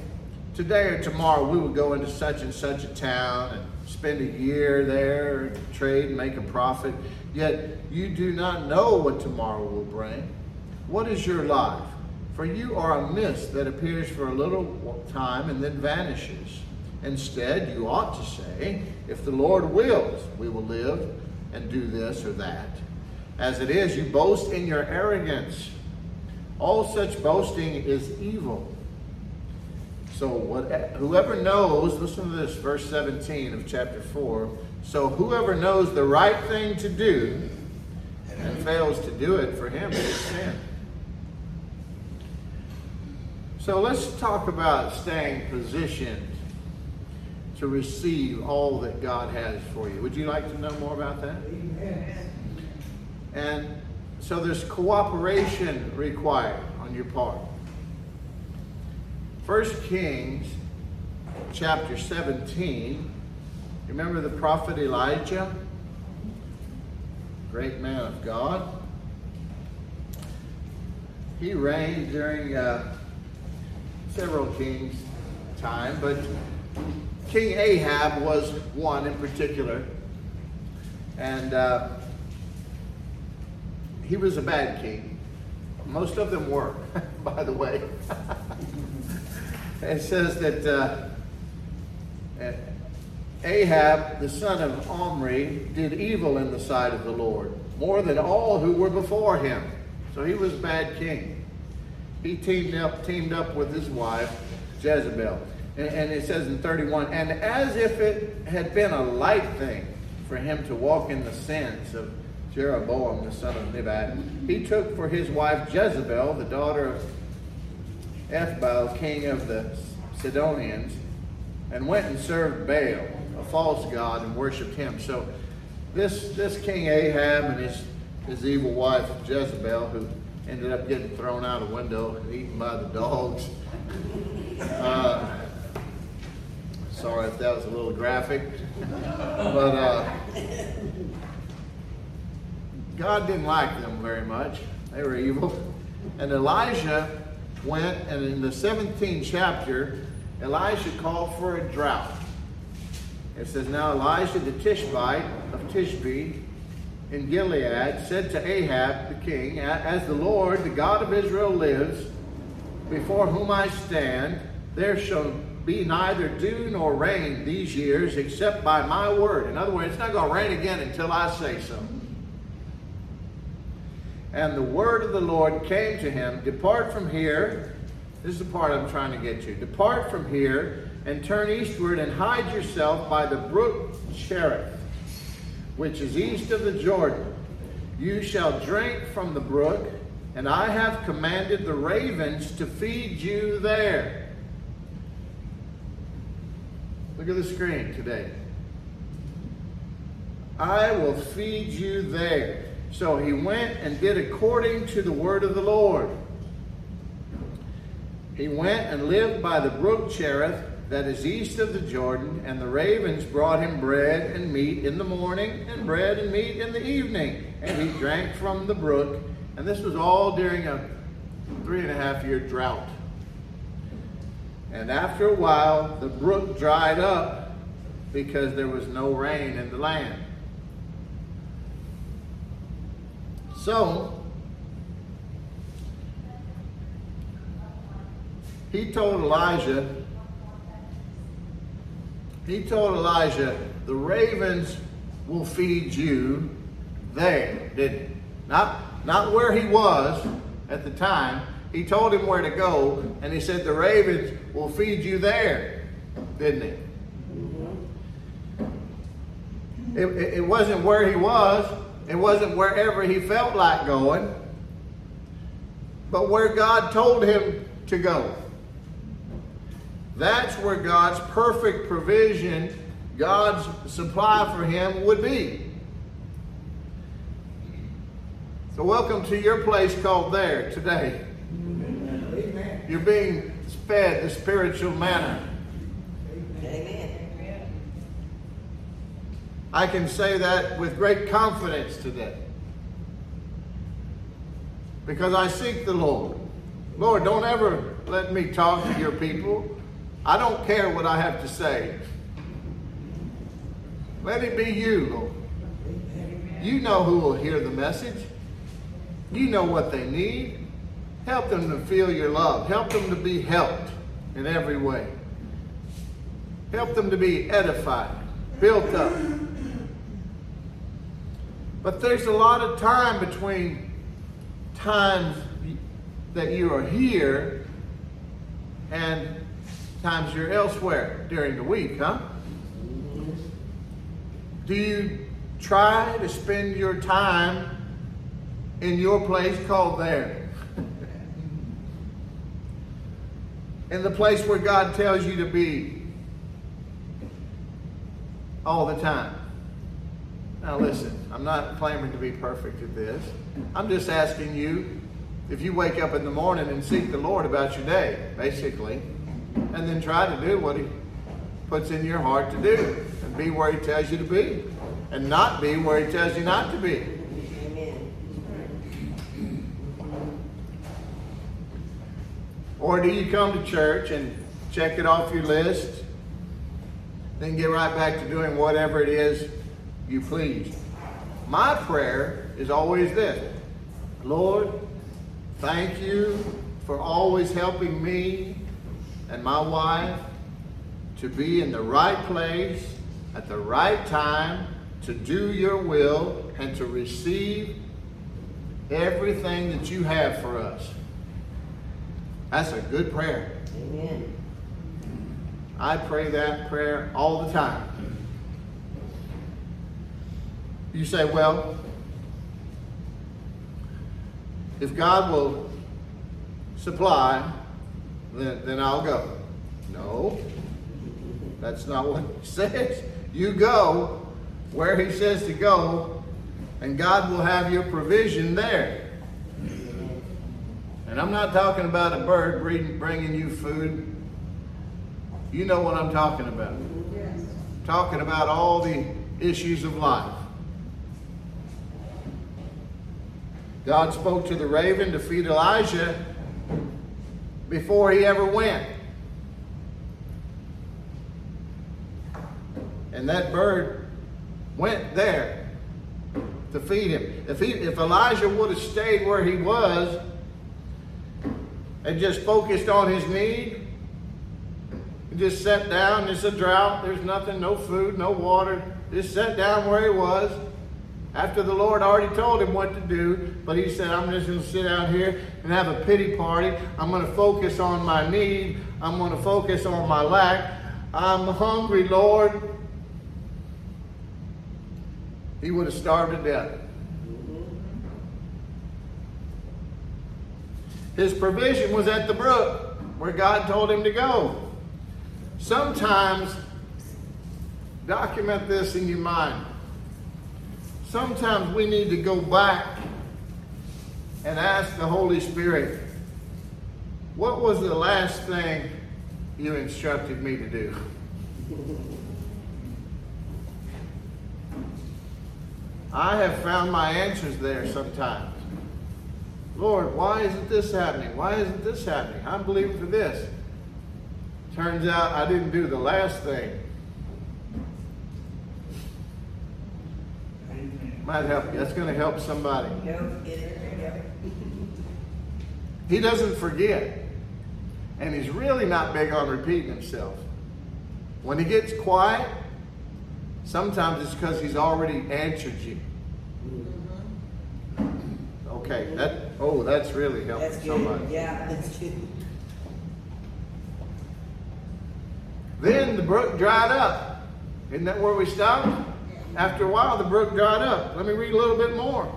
today or tomorrow we will go into such and such a town and spend a year there, trade, and make a profit. Yet you do not know what tomorrow will bring. What is your life? For you are a mist that appears for a little time and then vanishes. Instead, you ought to say, If the Lord wills, we will live and do this or that. As it is, you boast in your arrogance. All such boasting is evil. So what, whoever knows, listen to this, verse 17 of chapter 4. So whoever knows the right thing to do and fails to do it, for him is sin. So let's talk about staying positioned to receive all that God has for you. Would you like to know more about that? And so there's cooperation required on your part. First Kings chapter 17. Remember the prophet Elijah? Great man of God. He reigned during uh, several kings' time, but King Ahab was one in particular. And uh, he was a bad king. Most of them were, <laughs> by the way. <laughs> it says that uh, Ahab, the son of Omri, did evil in the sight of the Lord, more than all who were before him. So he was a bad king. He teamed up, teamed up with his wife, Jezebel. And, and it says in 31, and as if it had been a light thing for him to walk in the sins of Jeroboam, the son of Nebat, he took for his wife Jezebel, the daughter of Ethbaal, king of the Sidonians, and went and served Baal, false god, and worshipped him. So this, this King Ahab and his, his evil wife Jezebel, who ended up getting thrown out a window and eaten by the dogs. Uh, sorry if that was a little graphic, but uh, God didn't like them very much. They were evil. And Elijah went, and in the 17th chapter, Elijah called for a drought. It says, Now Elijah the Tishbite of Tishbe in Gilead said to Ahab the king, As the Lord, the God of Israel, lives, before whom I stand, there shall be neither dew nor rain these years except by my word. In other words, it's not going to rain again until I say so. And the word of the Lord came to him Depart from here. This is the part I'm trying to get to. Depart from here and turn eastward and hide yourself by the brook Cherith, which is east of the Jordan. You shall drink from the brook, and I have commanded the ravens to feed you there. Look at the screen today. I will feed you there. So he went and did according to the word of the Lord. He went and lived by the brook Cherith, that is east of the Jordan, and the ravens brought him bread and meat in the morning, and bread and meat in the evening. And he drank from the brook. And this was all during a three and a half year drought. And after a while, the brook dried up because there was no rain in the land. So, he told Elijah, he told Elijah, the ravens will feed you there, didn't he? Not, not where he was at the time. He told him where to go, and he said, the ravens will feed you there, didn't he? It, it, it wasn't where he was. It wasn't wherever he felt like going, but where God told him to go. That's where God's perfect provision, God's supply for him would be. So, welcome to your place called there today. Amen. You're being fed the spiritual manna. Amen. I can say that with great confidence today. Because I seek the Lord. Lord, don't ever let me talk to your people. I don't care what I have to say. Let it be you, Lord. You know who will hear the message. You know what they need. Help them to feel your love. Help them to be helped in every way. Help them to be edified, built up. But there's a lot of time between times that you are here and times you're elsewhere during the week, huh? Do you try to spend your time in your place called there? <laughs> in the place where God tells you to be all the time. Now, listen, I'm not claiming to be perfect at this. I'm just asking you if you wake up in the morning and seek the Lord about your day, basically, and then try to do what He puts in your heart to do and be where He tells you to be and not be where He tells you not to be. Or do you come to church and check it off your list, then get right back to doing whatever it is you please? My prayer is always this Lord, thank you for always helping me and my wife to be in the right place at the right time to do your will and to receive everything that you have for us. That's a good prayer. Amen. I pray that prayer all the time. You say, well, if God will supply, then, then I'll go. No, that's not what He <laughs> says. You go where He says to go, and God will have your provision there. And I'm not talking about a bird bringing you food. You know what I'm talking about. Yes. Talking about all the issues of life. God spoke to the raven to feed Elijah before he ever went. And that bird went there to feed him. If, he, if Elijah would have stayed where he was and just focused on his need, just sat down, it's a drought, there's nothing, no food, no water, just sat down where he was, after the Lord already told him what to do, but he said, I'm just going to sit out here and have a pity party. I'm going to focus on my need. I'm going to focus on my lack. I'm hungry, Lord. He would have starved to death. His provision was at the brook where God told him to go. Sometimes, document this in your mind sometimes we need to go back and ask the Holy Spirit, what was the last thing you instructed me to do? I have found my answers there sometimes. Lord, why isn't this happening? Why isn't this happening? I'm believing for this. Turns out I didn't do the last thing. Might help you. That's going to help somebody. Go get it. He doesn't forget. And he's really not big on repeating himself. When he gets quiet, sometimes it's because he's already answered you. Mm-hmm. Okay, that oh, that's really helping That's somebody. good. Yeah, that's good. Then the brook dried up. Isn't that where we stopped? After a while, the brook dried up. Let me read a little bit more.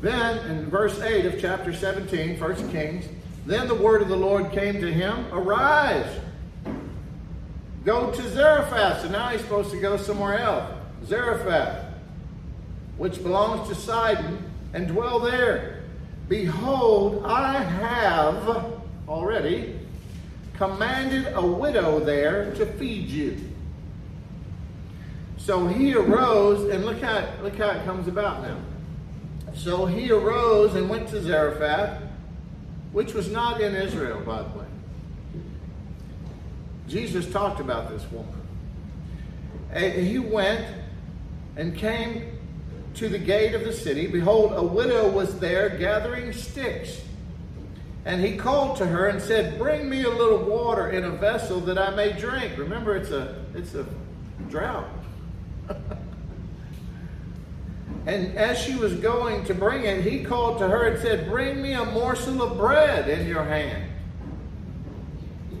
Then, in verse 8 of chapter 17, 1 Kings, then the word of the Lord came to him Arise, go to Zarephath. So now he's supposed to go somewhere else. Zarephath, which belongs to Sidon, and dwell there. Behold, I have already commanded a widow there to feed you. So he arose, and look how, look how it comes about now. So he arose and went to Zarephath, which was not in Israel, by the way. Jesus talked about this woman. And he went and came to the gate of the city. Behold, a widow was there gathering sticks. And he called to her and said, Bring me a little water in a vessel that I may drink. Remember, it's a it's a drought. And as she was going to bring it, he called to her and said, Bring me a morsel of bread in your hand.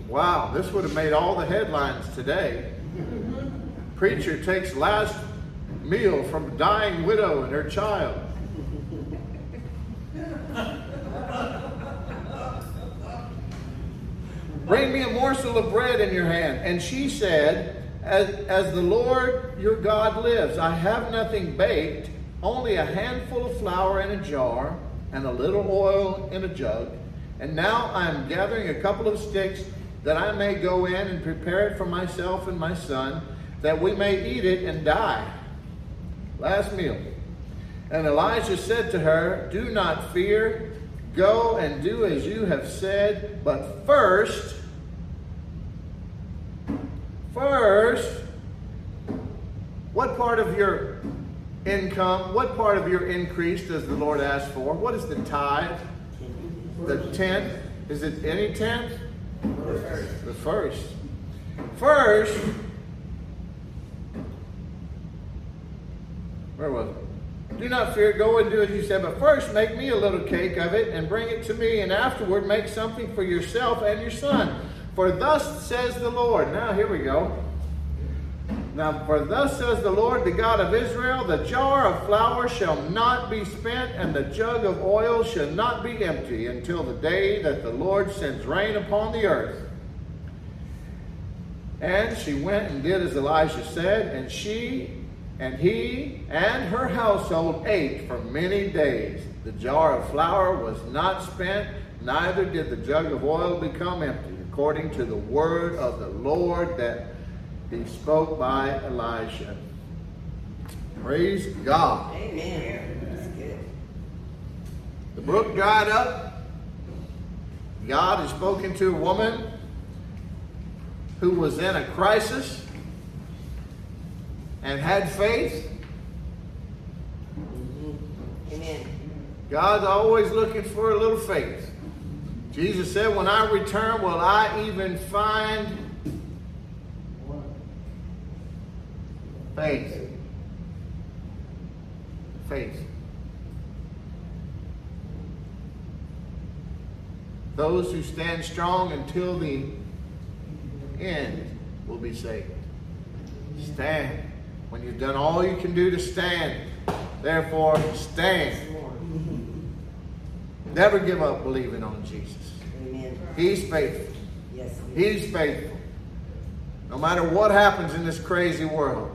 Wow, this would have made all the headlines today. Preacher takes last meal from dying widow and her child. Bring me a morsel of bread in your hand. And she said, as, as the Lord your God lives, I have nothing baked, only a handful of flour in a jar and a little oil in a jug. And now I am gathering a couple of sticks that I may go in and prepare it for myself and my son, that we may eat it and die. Last meal. And Elijah said to her, Do not fear. Go and do as you have said, but first, first, what part of your income, what part of your increase does the Lord ask for? What is the tithe? The tenth? Is it any tenth? The first. First, where was it? Do not fear, go and do as you said, but first make me a little cake of it and bring it to me, and afterward make something for yourself and your son. For thus says the Lord. Now, here we go. Now, for thus says the Lord, the God of Israel, the jar of flour shall not be spent, and the jug of oil shall not be empty until the day that the Lord sends rain upon the earth. And she went and did as Elijah said, and she and he and her household ate for many days. The jar of flour was not spent, neither did the jug of oil become empty, according to the word of the Lord that he spoke by Elijah. Praise God. Amen. That's good. The brook dried up. God has spoken to a woman who was in a crisis and had faith. Mm-hmm. Amen. God's always looking for a little faith. Jesus said, When I return, will I even find faith? Faith. Those who stand strong until the end will be saved. Stand. When you've done all you can do to stand, therefore stand. Never give up believing on Jesus. Amen. He's faithful. Yes. He's faithful. No matter what happens in this crazy world,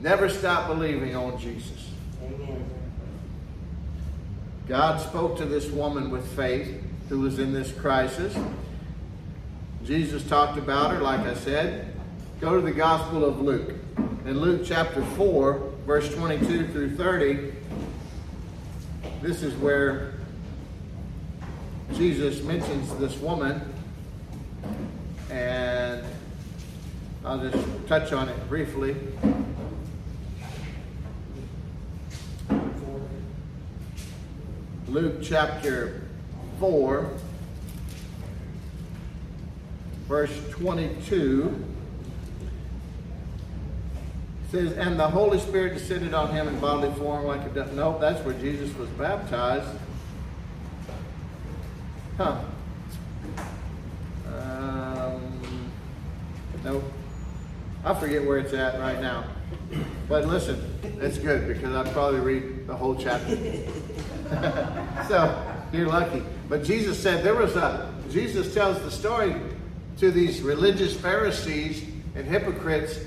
never stop believing on Jesus. Amen. God spoke to this woman with faith who was in this crisis. Jesus talked about her, like I said. Go to the Gospel of Luke. In Luke chapter 4, verse 22 through 30, this is where Jesus mentions this woman. And I'll just touch on it briefly. Luke chapter 4, verse 22 says, And the Holy Spirit descended on him in bodily form like a dove. Nope, that's where Jesus was baptized. Huh. Um, nope. I forget where it's at right now. But listen, it's good because I'd probably read the whole chapter. <laughs> so you're lucky. But Jesus said there was a, Jesus tells the story to these religious Pharisees and hypocrites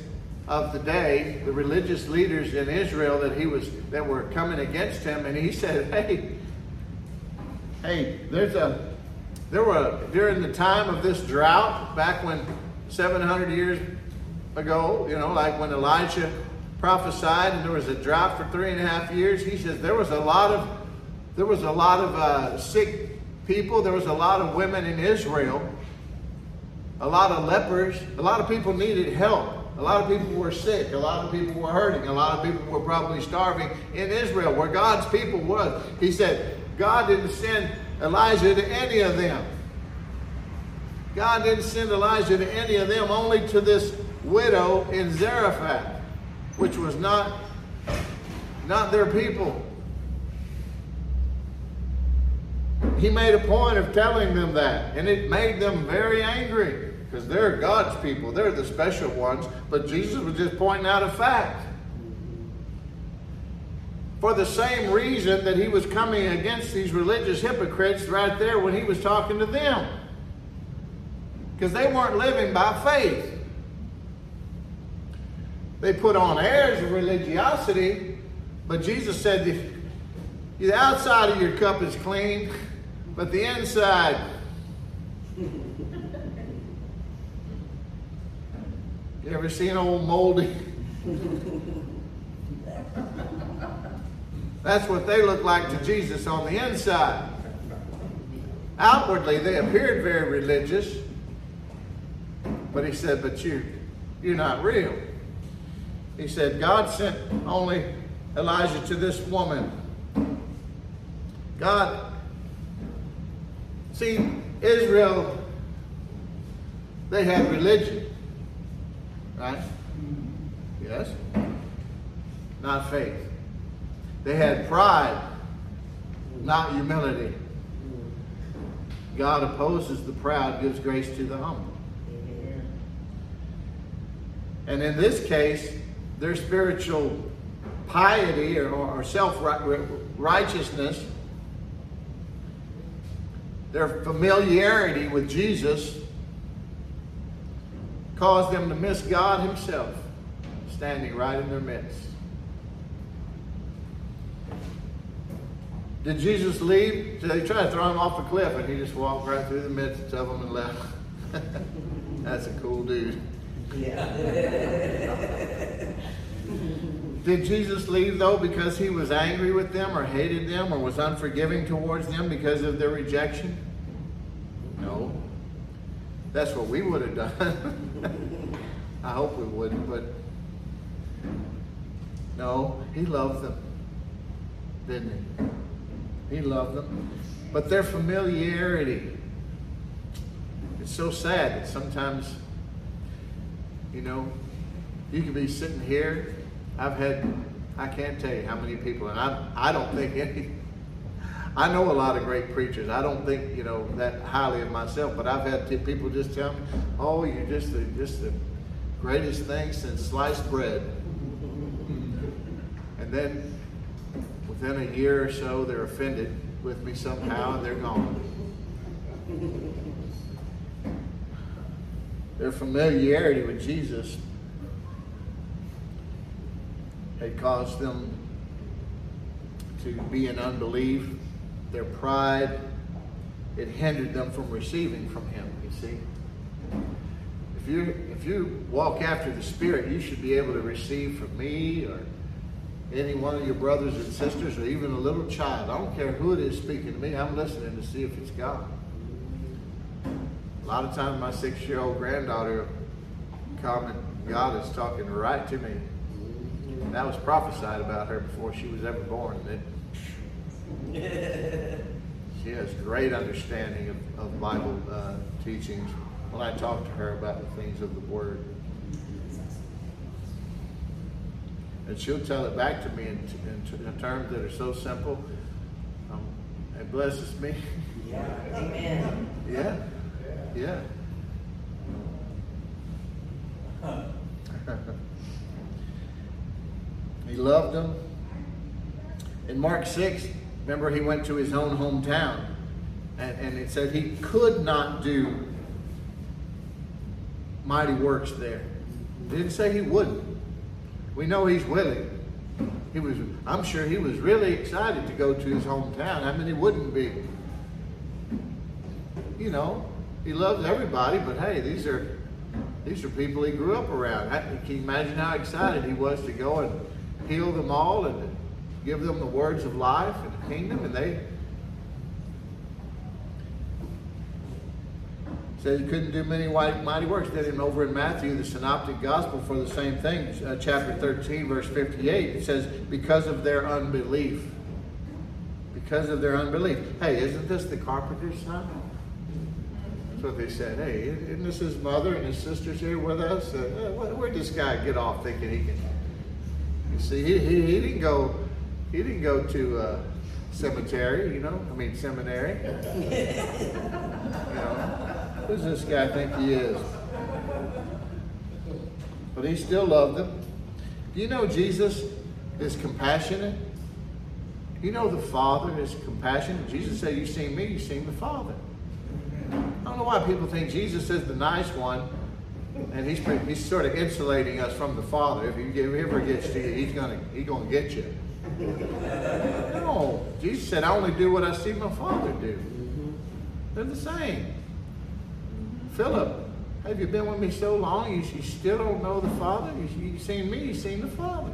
of the day, the religious leaders in Israel that he was that were coming against him, and he said, Hey, hey, there's a there were during the time of this drought, back when 700 years ago, you know, like when Elijah prophesied and there was a drought for three and a half years, he says there was a lot of there was a lot of uh, sick people. There was a lot of women in Israel, a lot of lepers. A lot of people needed help. A lot of people were sick. A lot of people were hurting. A lot of people were probably starving in Israel, where God's people was. He said God didn't send Elijah to any of them. God didn't send Elijah to any of them, only to this widow in Zarephath, which was not not their people. He made a point of telling them that, and it made them very angry because they're God's people, they're the special ones, but Jesus was just pointing out a fact. For the same reason that he was coming against these religious hypocrites right there when he was talking to them. Because they weren't living by faith. They put on airs of religiosity, but Jesus said the, outside of your cup is clean, but the inside. <laughs> You ever seen old moldy? <laughs> That's what they look like to Jesus on the inside. Outwardly, they appeared very religious, but he said, But you, you're not real. He said, God sent only Elijah to this woman. God, see, Israel, they had religion, right? Yes? Not faith. They had pride, not humility. God opposes the proud, gives grace to the humble. And in this case, their spiritual piety or, or self righteousness, their familiarity with Jesus, caused them to miss God Himself standing right in their midst. Did Jesus leave? So they tried to throw him off a cliff, and he just walked right through the midst of them and left. <laughs> That's a cool dude. Yeah. <laughs> Did Jesus leave though because he was angry with them or hated them or was unforgiving towards them because of their rejection? No. That's what we would have done. <laughs> I hope we wouldn't, but no, he loved them, didn't he? He loved them. But their familiarity, it's so sad that sometimes, you know, you can be sitting here I've had, I can't tell you how many people, and I, I don't think any, I know a lot of great preachers. I don't think, you know, that highly of myself, but I've had people just tell me, oh, you're just the, just the greatest thing since sliced bread. And then within a year or so, they're offended with me somehow and they're gone. Their familiarity with Jesus had caused them to be in unbelief. Their pride, it hindered them from receiving from him, you see. If you if you walk after the Spirit, you should be able to receive from me or any one of your brothers and sisters or even a little child. I don't care who it is speaking to me, I'm listening to see if it's God. A lot of times my six-year-old granddaughter comment, God is talking right to me. That was prophesied about her before she was ever born. That she has great understanding of, of Bible uh, teachings when I talk to her about the things of the Word. And she'll tell it back to me in, in, in terms that are so simple. Um, it blesses me. Yeah. Amen. Yeah. Yeah. He loved them. In Mark 6, remember he went to his own hometown. And, and it said he could not do mighty works there. It didn't say he wouldn't. We know he's willing. He was, I'm sure he was really excited to go to his hometown. I mean, he wouldn't be. You know, he loves everybody, but hey, these are these are people he grew up around. Can you imagine how excited he was to go and heal them all and give them the words of life and the kingdom? And they said he couldn't do many mighty works. Then over in Matthew, the Synoptic Gospel, for the same thing, uh, chapter 13, verse 58, it says, because of their unbelief. Because of their unbelief. Hey, isn't this the carpenter's son? That's what they said. Hey, isn't this his mother and his sisters here with us? Uh, where'd this guy get off thinking he can? You see, he, he, he didn't go he didn't go to uh, cemetery, you know. I mean seminary. <laughs> you know, who's this guy think he is? But he still loved them. You know Jesus is compassionate? You know the Father is compassionate. Jesus said, "You seen me, you seen the Father." I don't know why people think Jesus is the nice one, and he's he's sort of insulating us from the Father. If he ever gets to you, he's gonna gonna get you. No, Jesus said, "I only do what I see my Father do." They're the same. Philip, have you been with me so long? You, you still don't know the Father? You, you seen me? You've seen the Father?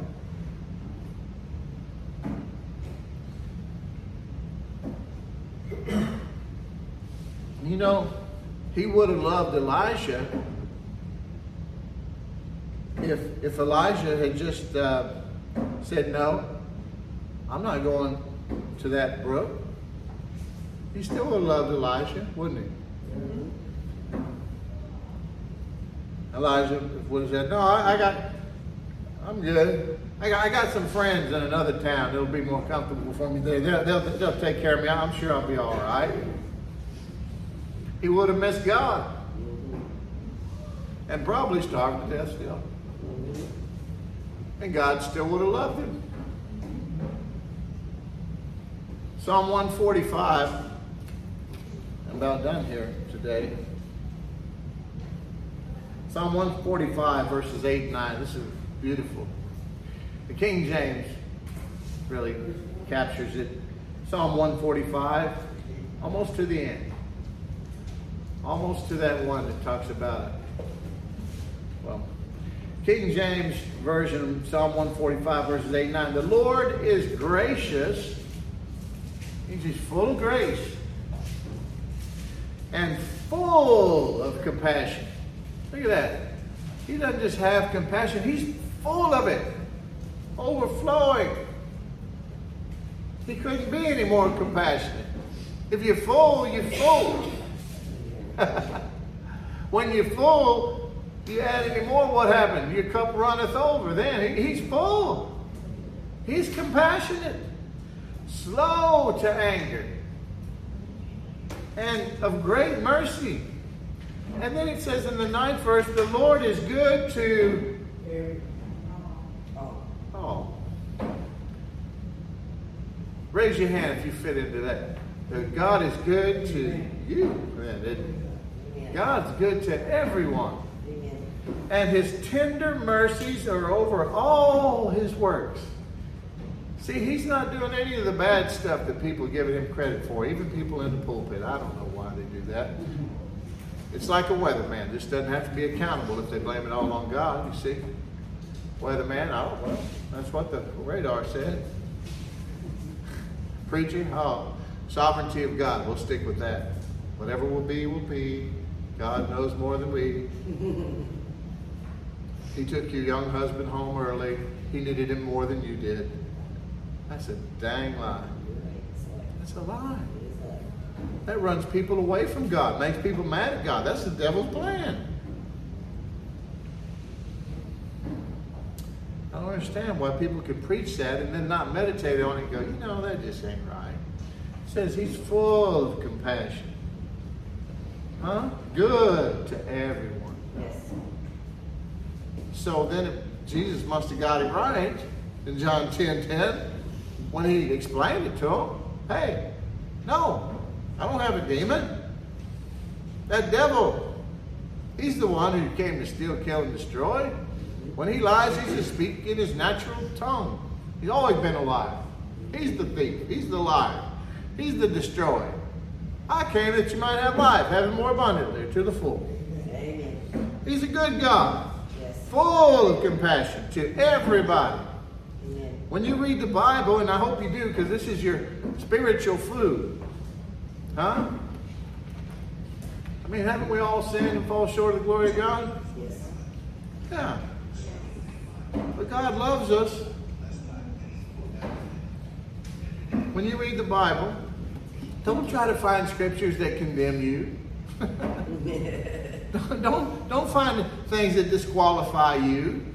You know, he would have loved Elijah if if Elijah had just uh, said no. I'm not going to that brook. He still would have loved Elijah, wouldn't he? Elijah would have said, "No, I, I got, I'm good. I got, I got some friends in another town. It'll be more comfortable for me there. They'll, they'll, they'll take care of me. I'm sure I'll be all right." He would have missed God, and probably starved to death still. And God still would have loved him. Psalm 145. I'm about done here today. Psalm 145, verses 8 and 9. This is beautiful. The King James really captures it. Psalm 145, almost to the end. Almost to that one that talks about King James Version, Psalm 145, verses 8 and 9. The Lord is gracious. He's full of grace and full of compassion. Look at that. He doesn't just have compassion, he's full of it, overflowing. He couldn't be any more compassionate. If you're full, you're full. <laughs> when you're full, you add any more, what happened? Your cup runneth over. Then he's full. He's compassionate, slow to anger, and of great mercy. And then it says in the ninth verse, the Lord is good to all. Raise your hand if you fit into that. That God is good to you. God's good to everyone. And his tender mercies are over all his works. See, he's not doing any of the bad stuff that people give him credit for, even people in the pulpit. I don't know why they do that. It's like a weatherman. This doesn't have to be accountable if they blame it all on God, you see. Weatherman, oh, well, that's what the radar said. Preaching, oh, sovereignty of God. We'll stick with that. Whatever will be, will be. God knows more than we. <laughs> he took your young husband home early. He needed him more than you did. That's a dang lie. That's a lie. That runs people away from God, makes people mad at God. That's the devil's plan. I don't understand why people can preach that and then not meditate on it and go, you know, that just ain't right. It says he's full of compassion. Huh? Good to everyone. So then Jesus must have got it right in John 10 10 when he explained it to him. Hey, no, I don't have a demon. That devil, he's the one who came to steal, kill, and destroy. When he lies, he's just speaking in his natural tongue. He's always been a liar. He's the thief. He's the liar. He's the destroyer. I came that you might have life, have it more abundantly, to the full. Amen. He's a good God. Full of compassion to everybody. Amen. When you read the Bible, and I hope you do, because this is your spiritual food, huh? I mean, haven't we all sinned and fall short of the glory of God? Yes. Yeah. But God loves us. When you read the Bible, don't try to find scriptures that condemn you. <laughs> <laughs> <laughs> don't, don't find things that disqualify you.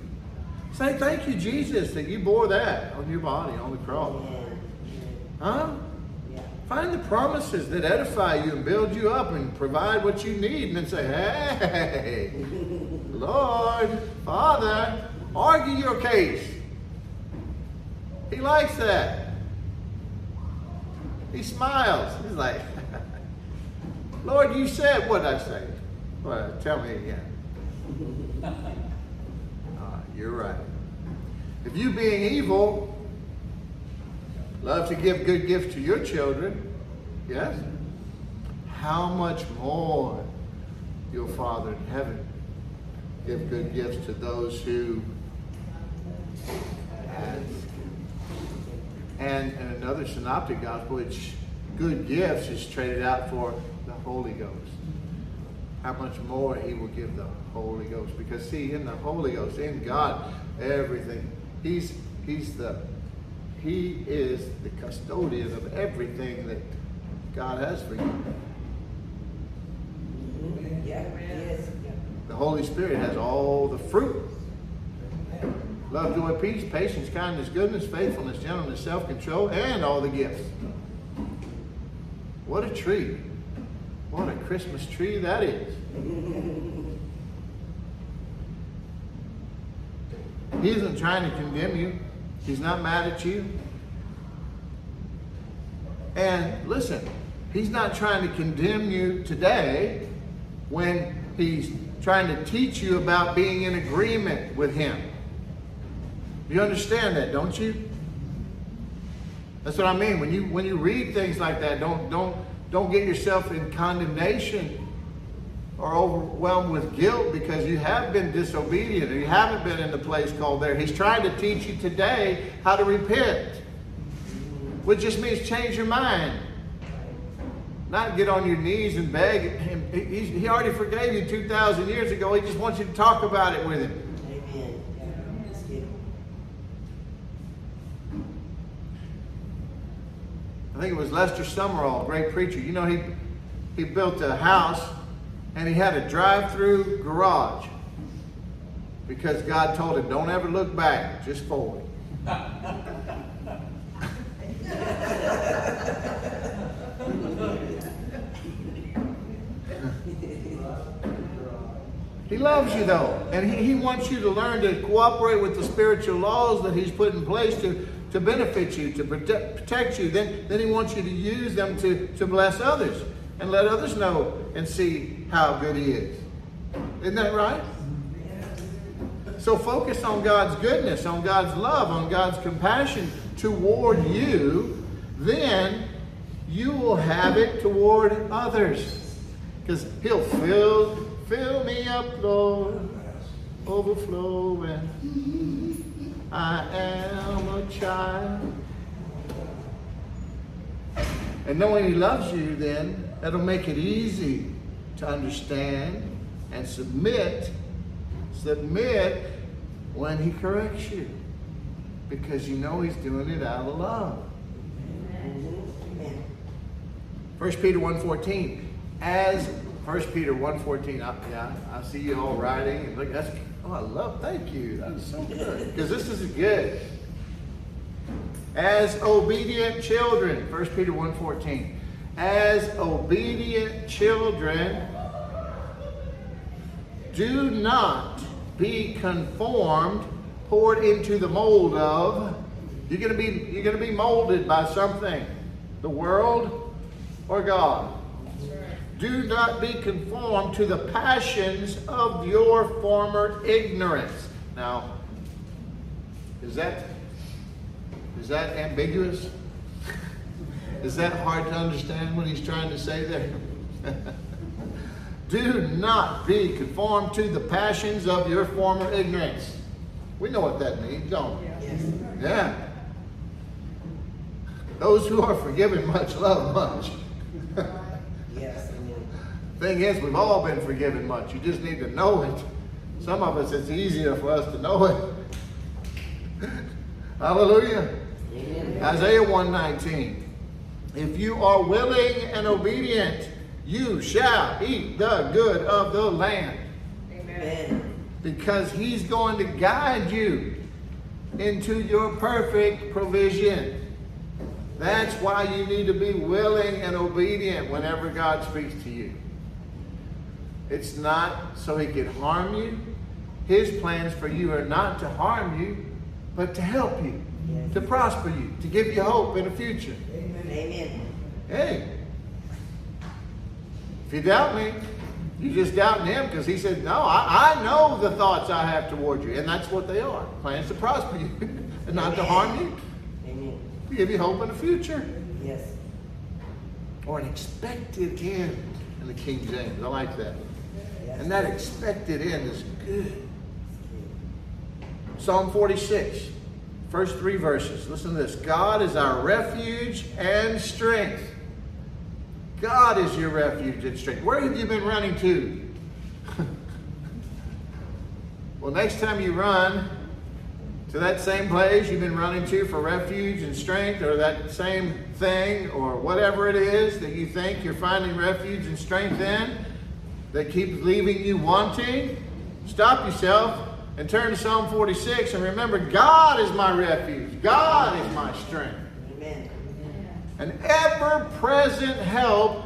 Say thank you, Jesus, that you bore that on your body on the cross. Huh? Yeah. Find the promises that edify you and build you up and provide what you need, and then say, Hey, <laughs> Lord, Father, argue your case. He likes that. He smiles. He's like, <laughs> Lord, you said what I say. Well, tell me again. <laughs> Ah, you're right. If you being evil love to give good gifts to your children, yes? How much more your Father in heaven give good gifts to those who ask. And in another synoptic gospel, which good gifts is traded out for the Holy Ghost. How much more he will give the Holy Ghost. Because see, in the Holy Ghost, in God, everything. He's he's the he is the custodian of everything that God has for you. Mhm. Yeah, yes. The Holy Spirit has all the fruit. Love, joy, peace, patience, kindness, goodness, faithfulness, gentleness, self-control, and all the gifts. What a tree. What a Christmas tree that is. He isn't trying to condemn you. He's not mad at you. And listen, he's not trying to condemn you today when he's trying to teach you about being in agreement with him. You understand that, don't you? That's what I mean. When you when you read things like that, don't don't don't get yourself in condemnation or overwhelmed with guilt because you have been disobedient or you haven't been in the place called there. He's trying to teach you today how to repent, which just means change your mind. Not get on your knees and beg him. He, already forgave you 2,000 years ago. He just wants you to talk about it with him. Amen. Yeah, that's good. I think it was Lester Sumrall, great preacher. You know, he, he built a house and he had a drive-through garage because God told him, don't ever look back, just forward. He loves you though, and he, he wants you to learn to cooperate with the spiritual laws that he's put in place to, to benefit you, to protect, protect you. Then, then he wants you to use them to, to bless others and let others know and see how good he is. Isn't that right? So focus on God's goodness, on God's love, on God's compassion toward you, then you will have it toward others. Because he'll fill fill me up, Lord, overflowing. I am child. And knowing he loves you, then that'll make it easy to understand and submit. Submit when he corrects you. Because you know he's doing it out of love. 1 Peter 1.14. As 1 Peter 1.14. I, yeah, I see you all writing. And look, that's, oh, I love, thank you. That is so good. Because this is good. As obedient children. 1 Peter 1.14. As obedient children, do not be conformed, poured into the mold of. You're gonna be you're gonna be molded by something, the world or God. Do not be conformed to the passions of your former ignorance. Now, is that that ambiguous? <laughs> Is that hard to understand what he's trying to say there? <laughs> Do not be conformed to the passions of your former ignorance. We know what that means, don't we? Yes. Yeah. Those who are forgiven much love much. <laughs> Yes. Amen. Thing is, we've all been forgiven much. You just need to know it. Some of us, it's easier for us to know it. Hallelujah. Amen. Isaiah 119. If you are willing and obedient, you shall eat the good of the land. Amen. because He's going to guide you into your perfect provision. That's why you need to be willing and obedient whenever God speaks to you. It's not so He can harm you. His plans for you are not to harm you, but to help you, Yes. To prosper you, to give you hope in the future. Amen. Hey, if you doubt me, you're just doubting him because he said, No, I, I know the thoughts I have toward you. And that's what they are plans to prosper you <laughs> and not to harm you, Amen. to give you hope in the future Yes. or an expected end in the King James. I like that. Yes. And that expected end is good. Psalm 46, first three verses. Listen to this God is our refuge and strength. God is your refuge and strength. Where have you been running to? <laughs> well, next time you run to that same place you've been running to for refuge and strength, or that same thing, or whatever it is that you think you're finding refuge and strength in, that keeps leaving you wanting, stop yourself and turn to Psalm 46 and remember God is my refuge, God is my strength Amen. an ever present help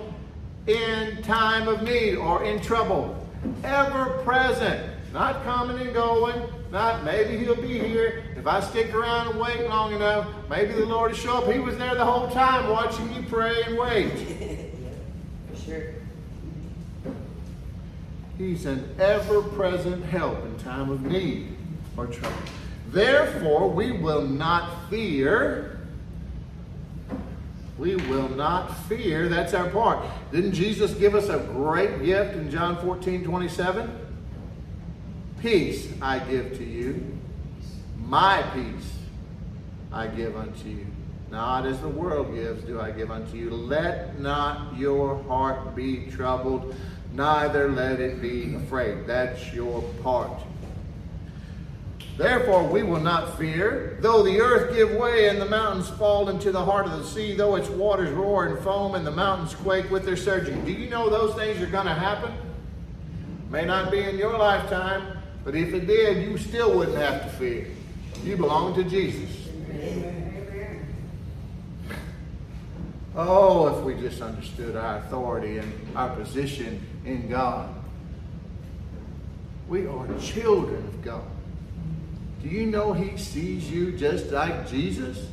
in time of need or in trouble. Ever present. Not coming and going. Not maybe he'll be here. If I stick around and wait long enough, maybe the Lord will show up. He was there the whole time watching you pray and wait. yeah. For sure. He's an ever present help in time of need or trouble. Therefore, we will not fear. We will not fear. That's our part. Didn't Jesus give us a great gift in John 14 27? Peace I give to you, my peace I give unto you. Not as the world gives, do I give unto you. Let not your heart be troubled, neither let it be afraid. That's your part. Therefore, we will not fear, though the earth give way and the mountains fall into the heart of the sea, though its waters roar and foam and the mountains quake with their surging. Do you know those things are going to happen? May not be in your lifetime, but if it did, you still wouldn't have to fear. You belong to Jesus. Oh, if we just understood our authority and our position in God. We are children of God. Do you know He sees you just like Jesus?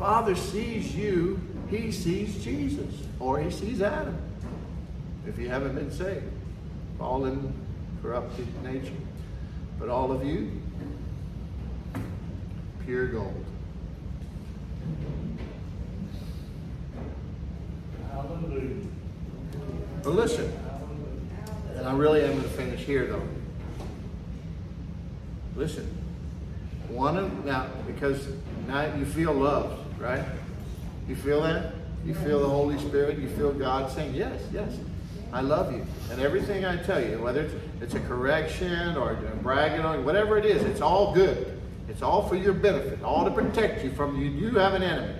Father sees you, He sees Jesus, or He sees Adam. If you haven't been saved, fallen, corrupted nature. But all of you, pure gold. But listen, and I really am going to finish here though. Listen, one of now because now you feel loved, right? You feel that? You feel the Holy Spirit. You feel God saying, "Yes, yes, I love you," and everything I tell you, whether it's it's a correction or bragging on whatever it is, it's all good. It's all for your benefit, all to protect you from you. You have an enemy.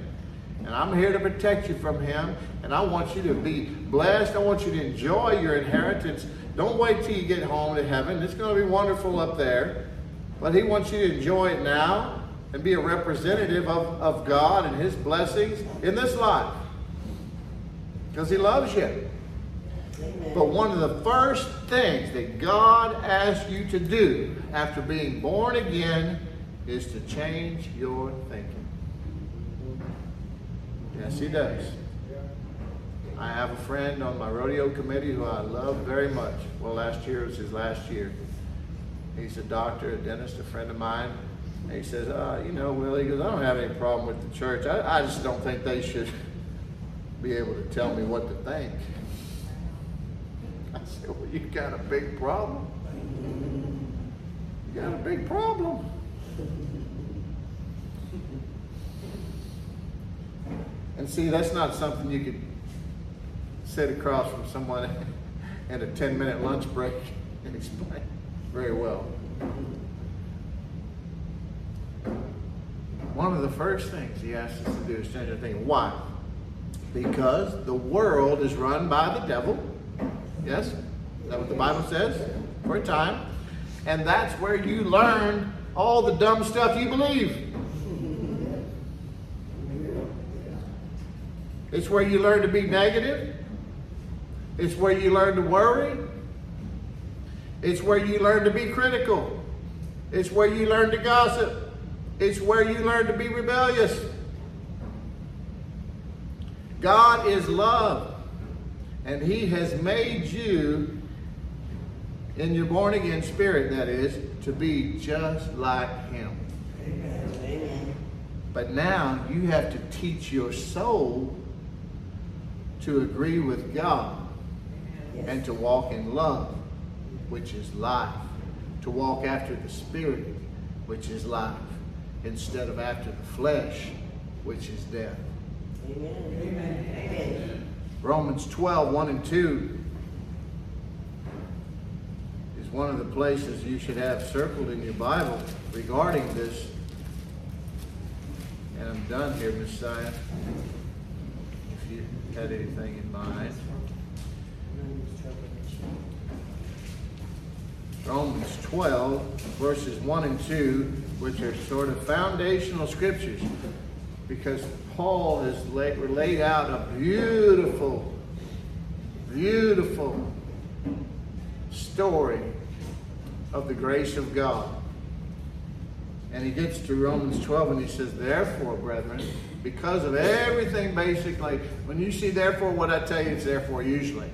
And I'm here to protect you from him. And I want you to be blessed. I want you to enjoy your inheritance. Don't wait till you get home to heaven. It's going to be wonderful up there. But he wants you to enjoy it now and be a representative of, of God and his blessings in this life. Because he loves you. Amen. But one of the first things that God asks you to do after being born again is to change your thinking. Yes, he does. I have a friend on my rodeo committee who I love very much. Well, last year was his last year. He's a doctor, a dentist, a friend of mine. And he says, uh, you know, Willie, he goes, I don't have any problem with the church. I, I just don't think they should <laughs> be able to tell me what to think. <laughs> I said, well, you got a big problem. You got a big problem. And see, that's not something you could sit across from someone <laughs> at a 10 minute lunch break and explain very well. One of the first things he asks us to do is change our thinking. Why? Because the world is run by the devil. Yes? Is that what the Bible says? For a time. And that's where you learn all the dumb stuff you believe. It's where you learn to be negative. It's where you learn to worry. It's where you learn to be critical. It's where you learn to gossip. It's where you learn to be rebellious. God is love. And He has made you, in your born again spirit, that is, to be just like Him. Amen. But now you have to teach your soul to agree with God and to walk in love, which is life. To walk after the Spirit, which is life, instead of after the flesh, which is death. Amen. Amen. Romans 12, 1 and 2 is one of the places you should have circled in your Bible regarding this. And I'm done here, Messiah. If you had anything in mind. Romans 12, verses 1 and 2, which are sort of foundational scriptures, because Paul has laid, laid out a beautiful, beautiful story of the grace of God. And he gets to Romans 12 and he says, Therefore, brethren, because of everything basically, when you see therefore, what I tell you, it's therefore usually.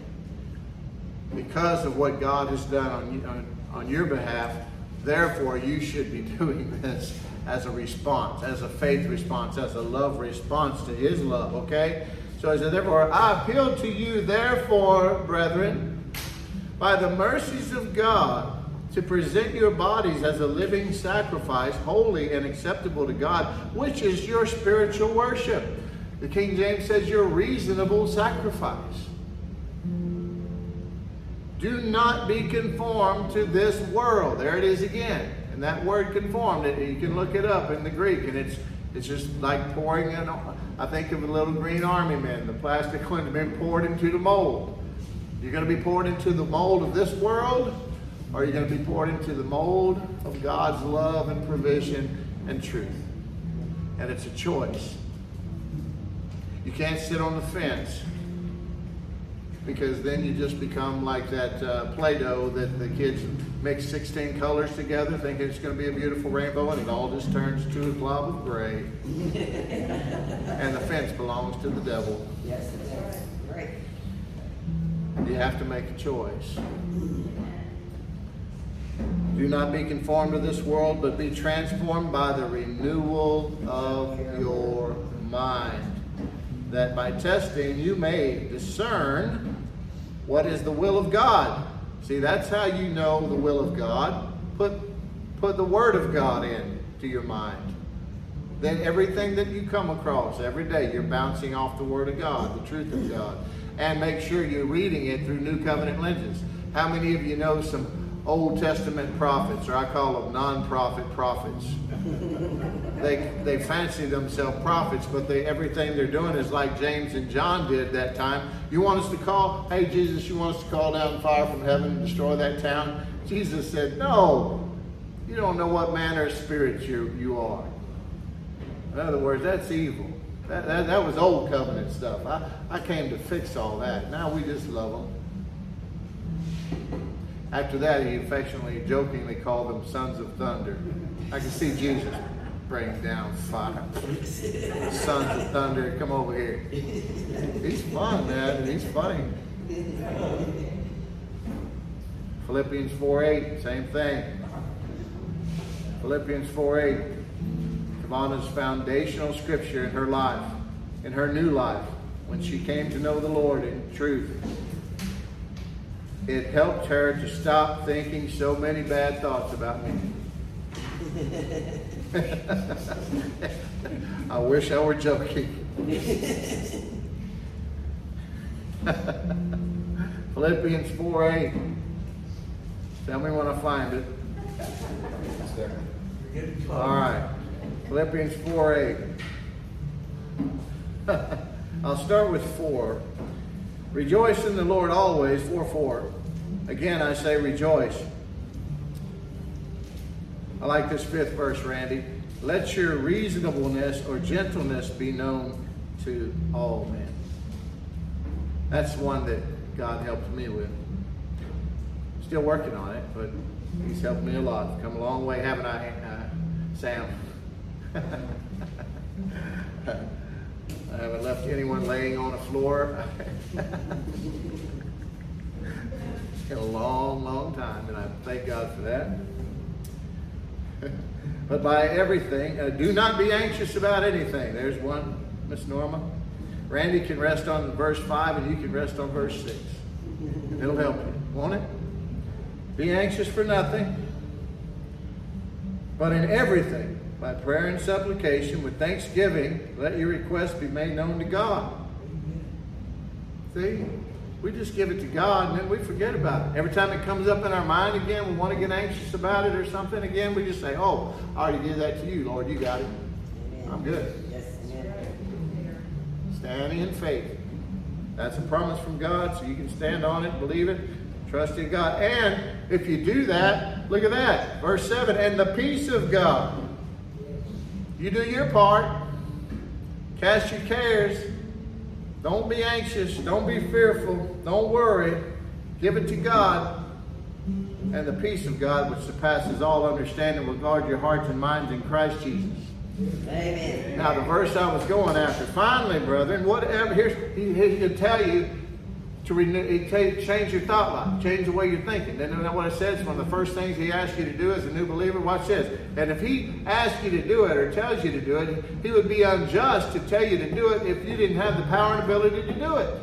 Because of what God has done on, on, on your behalf, therefore you should be <laughs> doing this as a response, as a faith response, as a love response to his love, okay? So I said, therefore, I appeal to you, therefore, brethren, by the mercies of God, to present your bodies as a living sacrifice, holy and acceptable to God, which is your spiritual worship. The King James says your reasonable sacrifice. Do not be conformed to this world. There it is again. And that word conformed, you can look it up in the Greek, and it's it's just like pouring in. I think of a little green army man, the plastic <laughs> one been poured into the mold. You're going to be poured into the mold of this world, or you're going to be poured into the mold of God's love and provision and truth. And it's a choice. You can't sit on the fence because then you just become like that uh, Play-Doh that the kids mix 16 colors together thinking it's going to be a beautiful rainbow and it all just turns to a blob of gray. <laughs> and the fence belongs to the devil. Yes, it is. Right. You have to make a choice. Do not be conformed to this world, but be transformed by the renewal of your mind, that by testing you may discern what is the will of God. See, that's how you know the will of God. Put, put the Word of God in to your mind. Then everything that you come across every day, you're bouncing off the Word of God, the truth of God. And make sure you're reading it through New Covenant lenses. How many of you know some Old Testament prophets, or I call them non-prophet prophets? they, they fancy themselves prophets, but they, everything they're doing is like James and John did that time. You want us to call, hey, Jesus, you want us to call down fire from heaven and destroy that town? Jesus said, no, you don't know what manner of spirit you, you are. In other words, that's evil. That, that, that was old covenant stuff. I, I came to fix all that. Now we just love them. After that, he affectionately, jokingly called them sons of thunder. I can see Jesus bring down fire. sons of thunder, come over here. He's fun, man, he's funny. Philippians 4 8, same thing. Philippians 4 8. Kavana's foundational scripture in her life, in her new life, when she came to know the Lord in truth. It helped her to stop thinking so many bad thoughts about me. <laughs> I wish I were joking. <laughs> Philippians 4 8. Tell me when I find it. All right. Philippians 4 8. <laughs> I'll start with 4. Rejoice in the Lord always. 4 4. Again, I say rejoice. I like this fifth verse, Randy. Let your reasonableness or gentleness be known to all men. That's one that God helped me with. Still working on it, but He's helped me a lot. Come a long way, haven't I, uh, Sam? <laughs> I haven't left anyone laying on a floor <laughs> in a long, long time, and I thank God for that. <laughs> but by everything, uh, do not be anxious about anything. There's one, Miss Norma. Randy can rest on verse 5, and you can rest on verse 6. It'll help you, won't it? Be anxious for nothing, but in everything, by prayer and supplication, with thanksgiving, let your requests be made known to God. See? We just give it to God and then we forget about it. Every time it comes up in our mind again, we want to get anxious about it or something again, we just say, Oh, I already did that to you, Lord. You got it. Amen. I'm good. Yes, amen. Standing in faith. That's a promise from God, so you can stand on it, believe it, trust in God. And if you do that, look at that. Verse 7 and the peace of God. You do your part, cast your cares. Don't be anxious. Don't be fearful. Don't worry. Give it to God. And the peace of God, which surpasses all understanding, will guard your hearts and minds in Christ Jesus. Amen. Now, the verse I was going after. Finally, brethren, whatever, here's, he, he'll tell you to renew, change your thought life, change the way you're thinking. Then you know what it says? One of the first things he asks you to do as a new believer, watch this. And if he asks you to do it or tells you to do it, he would be unjust to tell you to do it if you didn't have the power and ability to do it.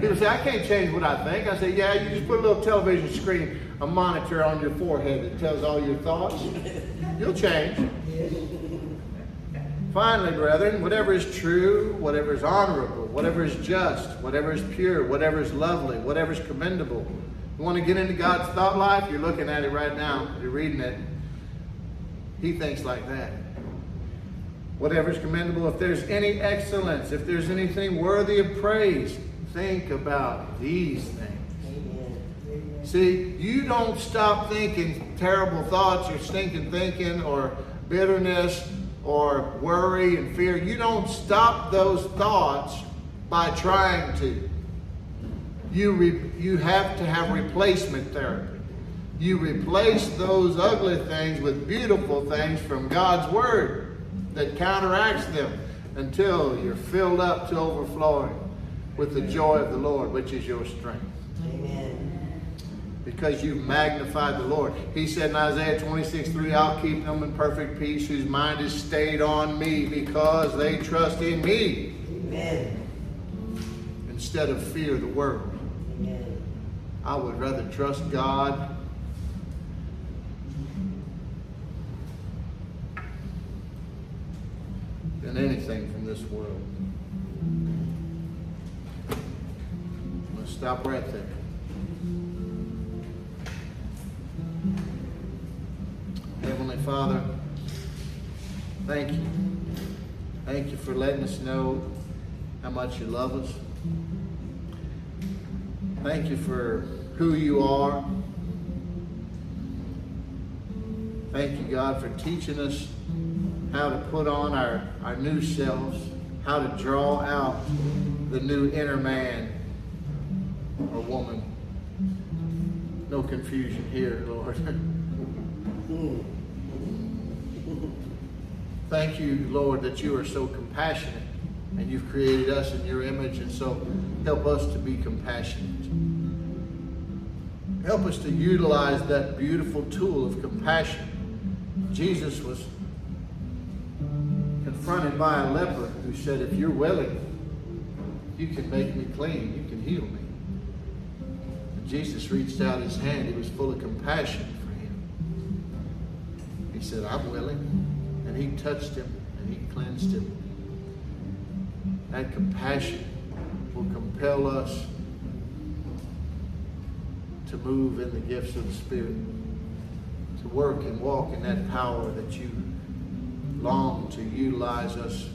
People say, I can't change what I think. I say, yeah, you just put a little television screen, a monitor on your forehead that tells all your thoughts. You'll change. Finally, brethren, whatever is true, whatever is honorable, whatever is just, whatever is pure, whatever is lovely, whatever is commendable. You want to get into God's thought life? You're looking at it right now. You're reading it. He thinks like that. Whatever is commendable, if there's any excellence, if there's anything worthy of praise, think about these things. Amen. See, you don't stop thinking terrible thoughts or stinking thinking or bitterness or worry and fear. You don't stop those thoughts by trying to. You, re- you have to have replacement therapy. You replace those ugly things with beautiful things from God's Word that counteracts them until you're filled up to overflowing with the joy of the Lord, which is your strength Amen. Because you magnified the Lord. He said in Isaiah 26, 3, I'll keep them in perfect peace whose mind is stayed on me because they trust in me Amen. instead of fear the world. Amen. I would rather trust God than anything from this world. I'm going to stop right there. Father, thank you. Thank you for letting us know how much you love us. Thank you for who you are. Thank you, God, for teaching us how to put on our, our new selves, how to draw out the new inner man or woman. No confusion here, Lord. <laughs> Hmm. Thank you, Lord, that you are so compassionate and you've created us in your image, and so help us to be compassionate. Help us to utilize that beautiful tool of compassion. Jesus was confronted by a leper who said, If you're willing, you can make me clean, you can heal me. And Jesus reached out his hand, he was full of compassion for him. He said, I'm willing. And he touched him and he cleansed him. That compassion will compel us to move in the gifts of the Spirit, to work and walk in that power that you long to utilize us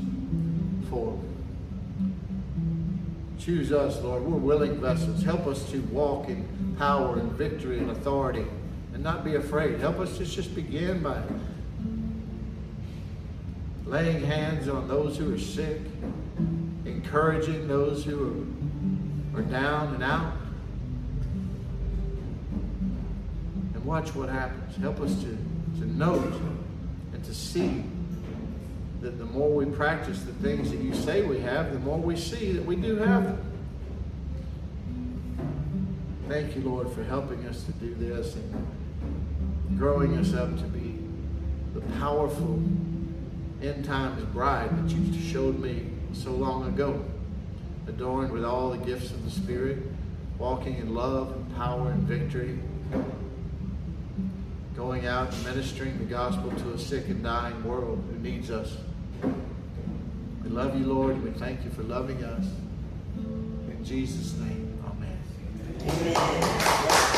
for. Choose us, Lord. We're willing vessels. Help us to walk in power and victory and authority and not be afraid. Help us to just begin by laying hands on those who are sick, encouraging those who are, are down and out. And watch what happens. Help us to, to note and to see that the more we practice the things that you say we have, the more we see that we do have them. Thank you, Lord, for helping us to do this and growing us up to be the powerful end times bride that you showed me so long ago, adorned with all the gifts of the Spirit, walking in love and power and victory, going out and ministering the gospel to a sick and dying world who needs us. We love you, Lord. We thank you for loving us. In Jesus' name, amen. Amen.